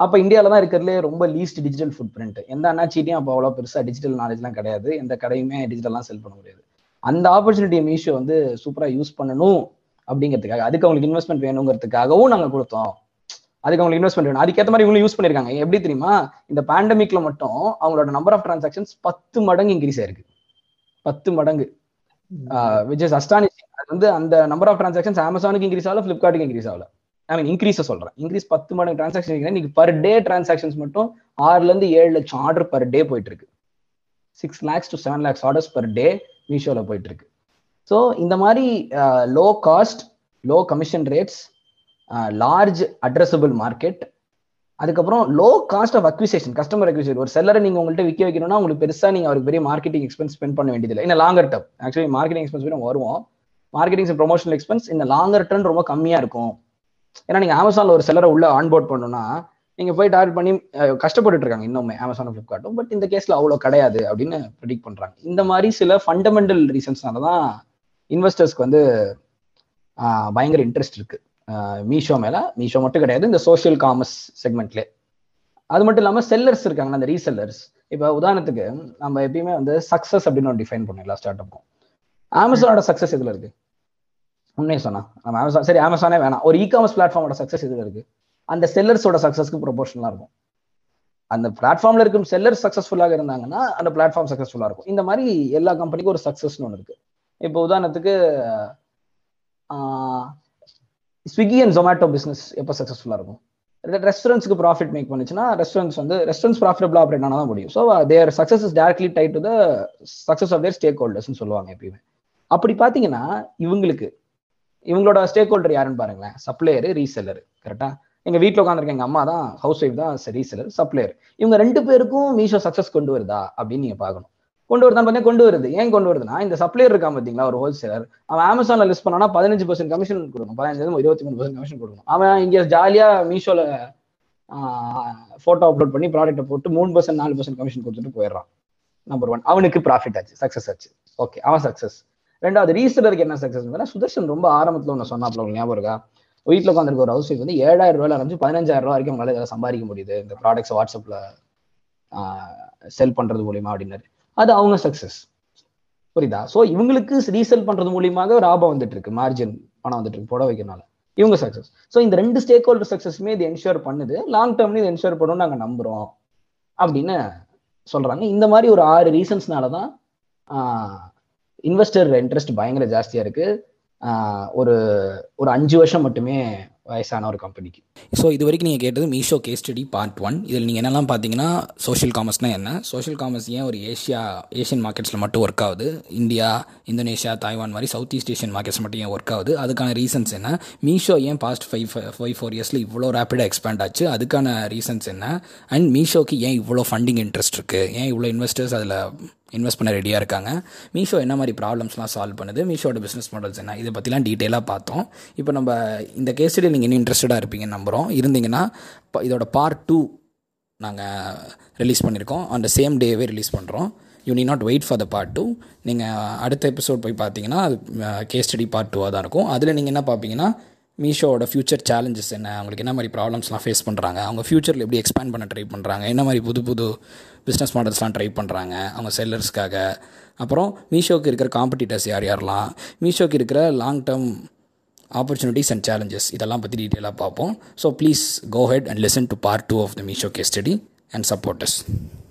[SPEAKER 3] அப்ப இந்தியாவில தான் இருக்கிறதுலே ரொம்ப லீஸ்ட் டிஜிட்டல் ஃபுட் பிரிண்ட் எந்த அண்ணாச்சிட்டையும் அப்போ அவ்வளோ பெருசா டிஜிட்டல் நாலேஜ்லாம் கிடையாது. எந்த கடையுமே டிஜிட்டல்லாம் செல் பண்ண முடியாது. அந்த ஆப்பர்ச்சுனிட்டியை மீஷோ வந்து சூப்பரா யூஸ் பண்ணணும் அப்படிங்கிறதுக்காக அதுக்கு அவங்களுக்கு இன்வெஸ்ட்மெண்ட் வேணுங்கிறதுக்காகவும் நாங்க கொடுத்தோம். அதுக்கு அவங்களுக்கு இன்வெஸ்ட்மெண்ட் வேணும். அதுக்கேற்ற மாதிரி இவங்களும் யூஸ் பண்ணிருக்காங்க எப்படி தெரியுமா? இந்த பேண்டமிக்ல மட்டும் அவங்களோட நம்பர் ஆஃப் டிரான்சாக்ஷன்ஸ் பத்து மடங்கு இன்க்ரீஸ் ஆயிருக்கு. பத்து மடங்கு. விச் இஸ் அஸ்டானிஷிங் அது வந்து அந்த நம்பர் ஆஃப் டிரான்சாக்ஷன்ஸ் அமேசானுக்கு இன்க்ரீஸ் ஆகல ஃபிளிப்கார்ட்டுக்கு இன்க்ரீஸ் ஆகல. ஐ மீன் இன்க்ரீஸை சொல்கிறேன் இன்க்ரீஸ் பத்து மடங்கு டிரான்சாக்ஷன் இன்னைக்கு பர் டே டிரான்சாக்ஷன்ஸ் மட்டும் ஆறுலேருந்து ஏழு லட்சம் ஆர்டர் பர் டே போயிட்டு இருக்கு six lakhs to seven lakhs orders per day மீஷோவில் போயிட்டு இருக்கு ஸோ இந்த மாதிரி low cost low commission rates large addressable market அதுக்கப்புறம் low cost of acquisition customer acquisition ஒரு செல்லரை நீங்கள் உங்கள்கிட்ட விற்க வைக்கணும்னா உங்களுக்கு பெருசாக நீங்கள் அவருக்கு பெரிய மார்க்கெட்டிங் எக்ஸ்பென்ஸ் ஸ்பெண்ட் பண்ண வேண்டியதில்லை. இந்த longer term actually marketing expense வரும். வருவோம் மார்க்கெட்டிங் ப்ரொமோஷனல் எக்ஸ்பென்ஸ் இந்த லாங்கர் டேர்ம் ரொம்ப கம்மியாக இருக்கும். ஏன்னா நீங்க அமேசான்ல ஒரு செல்லரை உள்ள ஆன்போர்ட் பண்ணணும்னா நீங்க போய் டார்கெட் பண்ணி கஷ்டப்பட்டு இருக்காங்க. இன்னுமே அமேசான் ஃபிளிப்கார்ட்டும் பட் இந்த கேஸ்ல அவ்வளோ கிடையாது அப்படின்னு ப்ரிடிக் பண்றாங்க. இந்த மாதிரி சில ஃபண்டமெண்டல் ரீசன்ஸ்னால தான் இன்வெஸ்டர்ஸ்க்கு வந்து பயங்கர இன்ட்ரெஸ்ட் இருக்கு. மீஷோ மேல. மீஷோ மட்டும் கிடையாது. இந்த சோஷியல் காமர்ஸ் செக்மெண்ட்ல அது மட்டும் இல்லாம செல்லர்ஸ் இருக்காங்க அந்த ரீசெல்லர்ஸ் இப்போ உதாரணத்துக்கு நம்ம எப்பயுமே வந்து சக்சஸ் அப்படின்னு ஒன்று டிஃபைன் பண்ணலாம் ஸ்டார்ட் அப்பும் அமேசானோட சக்சஸ் எதுல இருக்கு? உண்மையை சொன்னா. நம்ம அமேசான் சரி அமேசானே வேணாம். ஒரு இ காமர்ஸ் பிளாட்ஃபார்மோட சக்ஸஸ் இதுல இருக்கு. அந்த செல்லர்ஸோட சக்ஸஸ்க்கு ப்ரொபோஷனலா இருக்கும். அந்த பிளாட்ஃபார்ம்ல இருக்கும் செல்லர் சக்சஸ்ஃபுல்லாக இருந்தாங்கன்னா அந்த பிளாட்ஃபார்ம் சக்சஸ்ஃபுல்லா இருக்கும். இந்த மாதிரி எல்லா கம்பெனிக்கும் ஒரு சக்ஸஸ்னு ஒன்று இருக்கு. இப்போ உதாரணத்துக்கு ஸ்விக்கி அண்ட் ஜொமேட்டோ பிஸ்னஸ் எப்போ சக்ஸஸ்ஃபுல்லாக இருக்கும்? ரெஸ்டாரண்ட்ஸ்க்கு ப்ராஃபிட் மேக் பண்ணுச்சுன்னா ரெஸ்டாரண்ட்ஸ் வந்து ரெஸ்டாரண்ட்ஸ் ப்ராஃபிட்டபிள் ஆப்ரேட் ஆனால் தான் முடியும். So their success is directly tied to the success of their stake ஹோல்டர்ஸ்னு சொல்லுவாங்க எப்பயுமே. அப்படி பார்த்தீங்கன்னா இவங்களுக்கு இவங்களோட ஸ்டேக் ஹோல்டர் யாருன்னு பாருங்களேன். சப்ளையர் ரீசெல்லர் கரெக்டா எங்க வீட்டில் உட்காந்துருக்க எங்க அம்மா தான் ஹவுஸ் ஒய்ஃப் தான் ரீசெல்லர் சப்ளையர் இவங்க ரெண்டு பேருக்கும் மீஷோ சக்ஸஸ் கொண்டு வருதா அப்படின்னு நீங்க பார்க்கணும். கொண்டு வருதான்னு பார்த்தீங்கன்னா கொண்டு வருது. ஏன் கொண்டு வருதுன்னா இந்த சப்ளையர் இருக்கா பார்த்தீங்களா ஒரு ஹோல்சேலர் அவன் அமேசான்ல லிஸ்ட் பண்ணா பதினஞ்சு பர்சன்ட் கமிஷன் கொடுக்கணும். பதினஞ்சு இருபத்தி மூணு பர்சன்ட் கமிஷன் கொடுக்கணும். அவன் இங்க ஜாலியா மீஷோல போட்டோ அப்லோட் பண்ணி ப்ராடக்ட்டை போட்டு மூணு பர்சன்ட் நாலு பர்சன்ட் கமிஷன் கொடுத்துட்டு போயிடுறான். நம்பர் ஒன் அவனுக்கு ப்ராஃபிட் ஆச்சு. சக்சஸ் ஆச்சு. ஓகே அவன் சக்சஸ் ரெண்டாவது ரீசெலருக்கு என்ன சக்சஸ் சுதர்ஷன் ரொம்ப ஆரம்பத்தில் ஒன்று சொன்னாப்ல ஞாபகம் இருக்கா? வீட்டில் உட்காந்துருக்க ஒரு ஹவுஸ் வந்து ஏழாயிரம் ரூபாயில ஆரம்பிச்சு பதினஞ்சாயிரம் ரூபா வரைக்கும் உங்களால் இதில் சம்பாதிக்க முடியுது. இந்த ப்ராடக்ட்ஸ் வாட்ஸ்அப்ல செல் பண்றது மூலியமா அப்படின்னாரு. அது அவங்க சக்சஸ் புரியுதா? ஸோ இவங்களுக்கு ரீசெல் பண்றது மூலியமாக லாபம் வந்துட்டு இருக்கு மார்ஜின் பணம் வந்துட்டு இருக்கு புட வைக்கிறனால இவங்க சக்ஸஸ் ஸோ இந்த ரெண்டு ஸ்டேக் ஹோல்டர் சக்ஸஸுமே இது என்ஷூர் பண்ணுது. லாங் டேர்ம்ல இது என்ஷூர் பண்ணணும் நாங்கள் நம்புறோம். அப்படின்னு சொல்றாங்க. இந்த மாதிரி ஒரு ஆறு ரீசன்ஸ்னால தான் இன்வெஸ்டர் இன்ட்ரெஸ்ட் பயங்கர ஜாஸ்தியா இருக்கு. ஒரு ஒரு அஞ்சு வருஷம் மட்டுமே வயசான ஒரு கம்பெனிக்கு
[SPEAKER 1] ஸோ இது வரைக்கும் நீங்கள் கேட்டது Meesho case study part one இதில் நீங்கள் என்னெல்லாம் பார்த்தீங்கன்னா சோஷியல் காமர்ஸ்னால் என்ன? சோஷியல் காமர்ஸ் ஏன் ஒரு ஏஷியா ஏஷியன் மார்க்கெட்ஸில் மட்டும் ஒர்க் ஆகுது? இந்தியா இந்தோனேஷியா தாய்வான் மாதிரி சவுத் ஈஸ்ட் ஏஷியன் மார்க்கெட்ஸ் மட்டும் ஏன் ஒர்க் ஆகுது? அதுக்கான ரீசன்ஸ் என்ன? மீஷோ ஏன் பாஸ்ட் ஃபைவ் ஃபைவ் ஃபோர் இயர்ஸில் இவ்வளோ ரேப்பிடாக எக்ஸ்பேண்ட் ஆச்சு? அதுக்கான ரீசன்ஸ் என்ன? அண்ட் மீஷோக்கு ஏன் இவ்வளோ ஃபண்டிங் இன்ட்ரெஸ்ட் இருக்குது ஏன் இவ்வளோ இன்வெஸ்டர்ஸ் அதில் இன்வெஸ்ட் பண்ண ரெடியாக இருக்காங்க? மீஷோ என்ன மாதிரி ப்ராப்ளம்ஸ்லாம் சால்வ் பண்ணுது? மீஷோட பிஸ்னஸ் மாடல்ஸ் என்ன? இதை பற்றிலாம் டீட்டெயிலாக பார்த்தோம். இப்போ நம்ம இந்த கேஸில் நீங்கள் இன்னும் இன்ட்ரெஸ்டடாக இருப்பீங்கன்னு நம்புகிறோம் இருந்தீங்கன்னா இதோட பார்ட் டூ நாங்கள் ரிலீஸ் பண்ணியிருக்கோம் அந்த சேம் டேவே ரிலீஸ் பண்ணுறோம் you need not wait for the part two நீங்கள் அடுத்த எபிசோட் போய் பார்த்தீங்கன்னா அது கேஸ் ஸ்டடி பார்ட் டூவாக தான் இருக்கும். அதில் நீங்கள் என்ன பார்ப்பீங்கன்னா மீஷோவோட ஃபியூச்சர் சேலஞ்சஸ் என்ன அவங்களுக்கு என்ன மாதிரி ப்ராப்ளம்ஸ்லாம் ஃபேஸ் பண்ணுறாங்க அவங்க ஃப்யூச்சரில் எப்படி எக்ஸ்பேண்ட் பண்ண ட்ரை பண்ணுறாங்க என்ன மாதிரி புது புது பிஸ்னஸ் மாடல்ஸ்லாம் ட்ரை பண்ணுறாங்க அவங்க செல்லர்ஸ்க்காக அப்புறம் மீஷோக்கு இருக்கிற காம்படிட்டர்ஸ் யார் யாரெல்லாம் மீஷோக்கு இருக்கிற long term opportunities and challenges இதெல்லாம் பற்றி டீட்டெயிலாக பார்ப்போம். So please go ahead and listen to part two of the Meesho case study and support us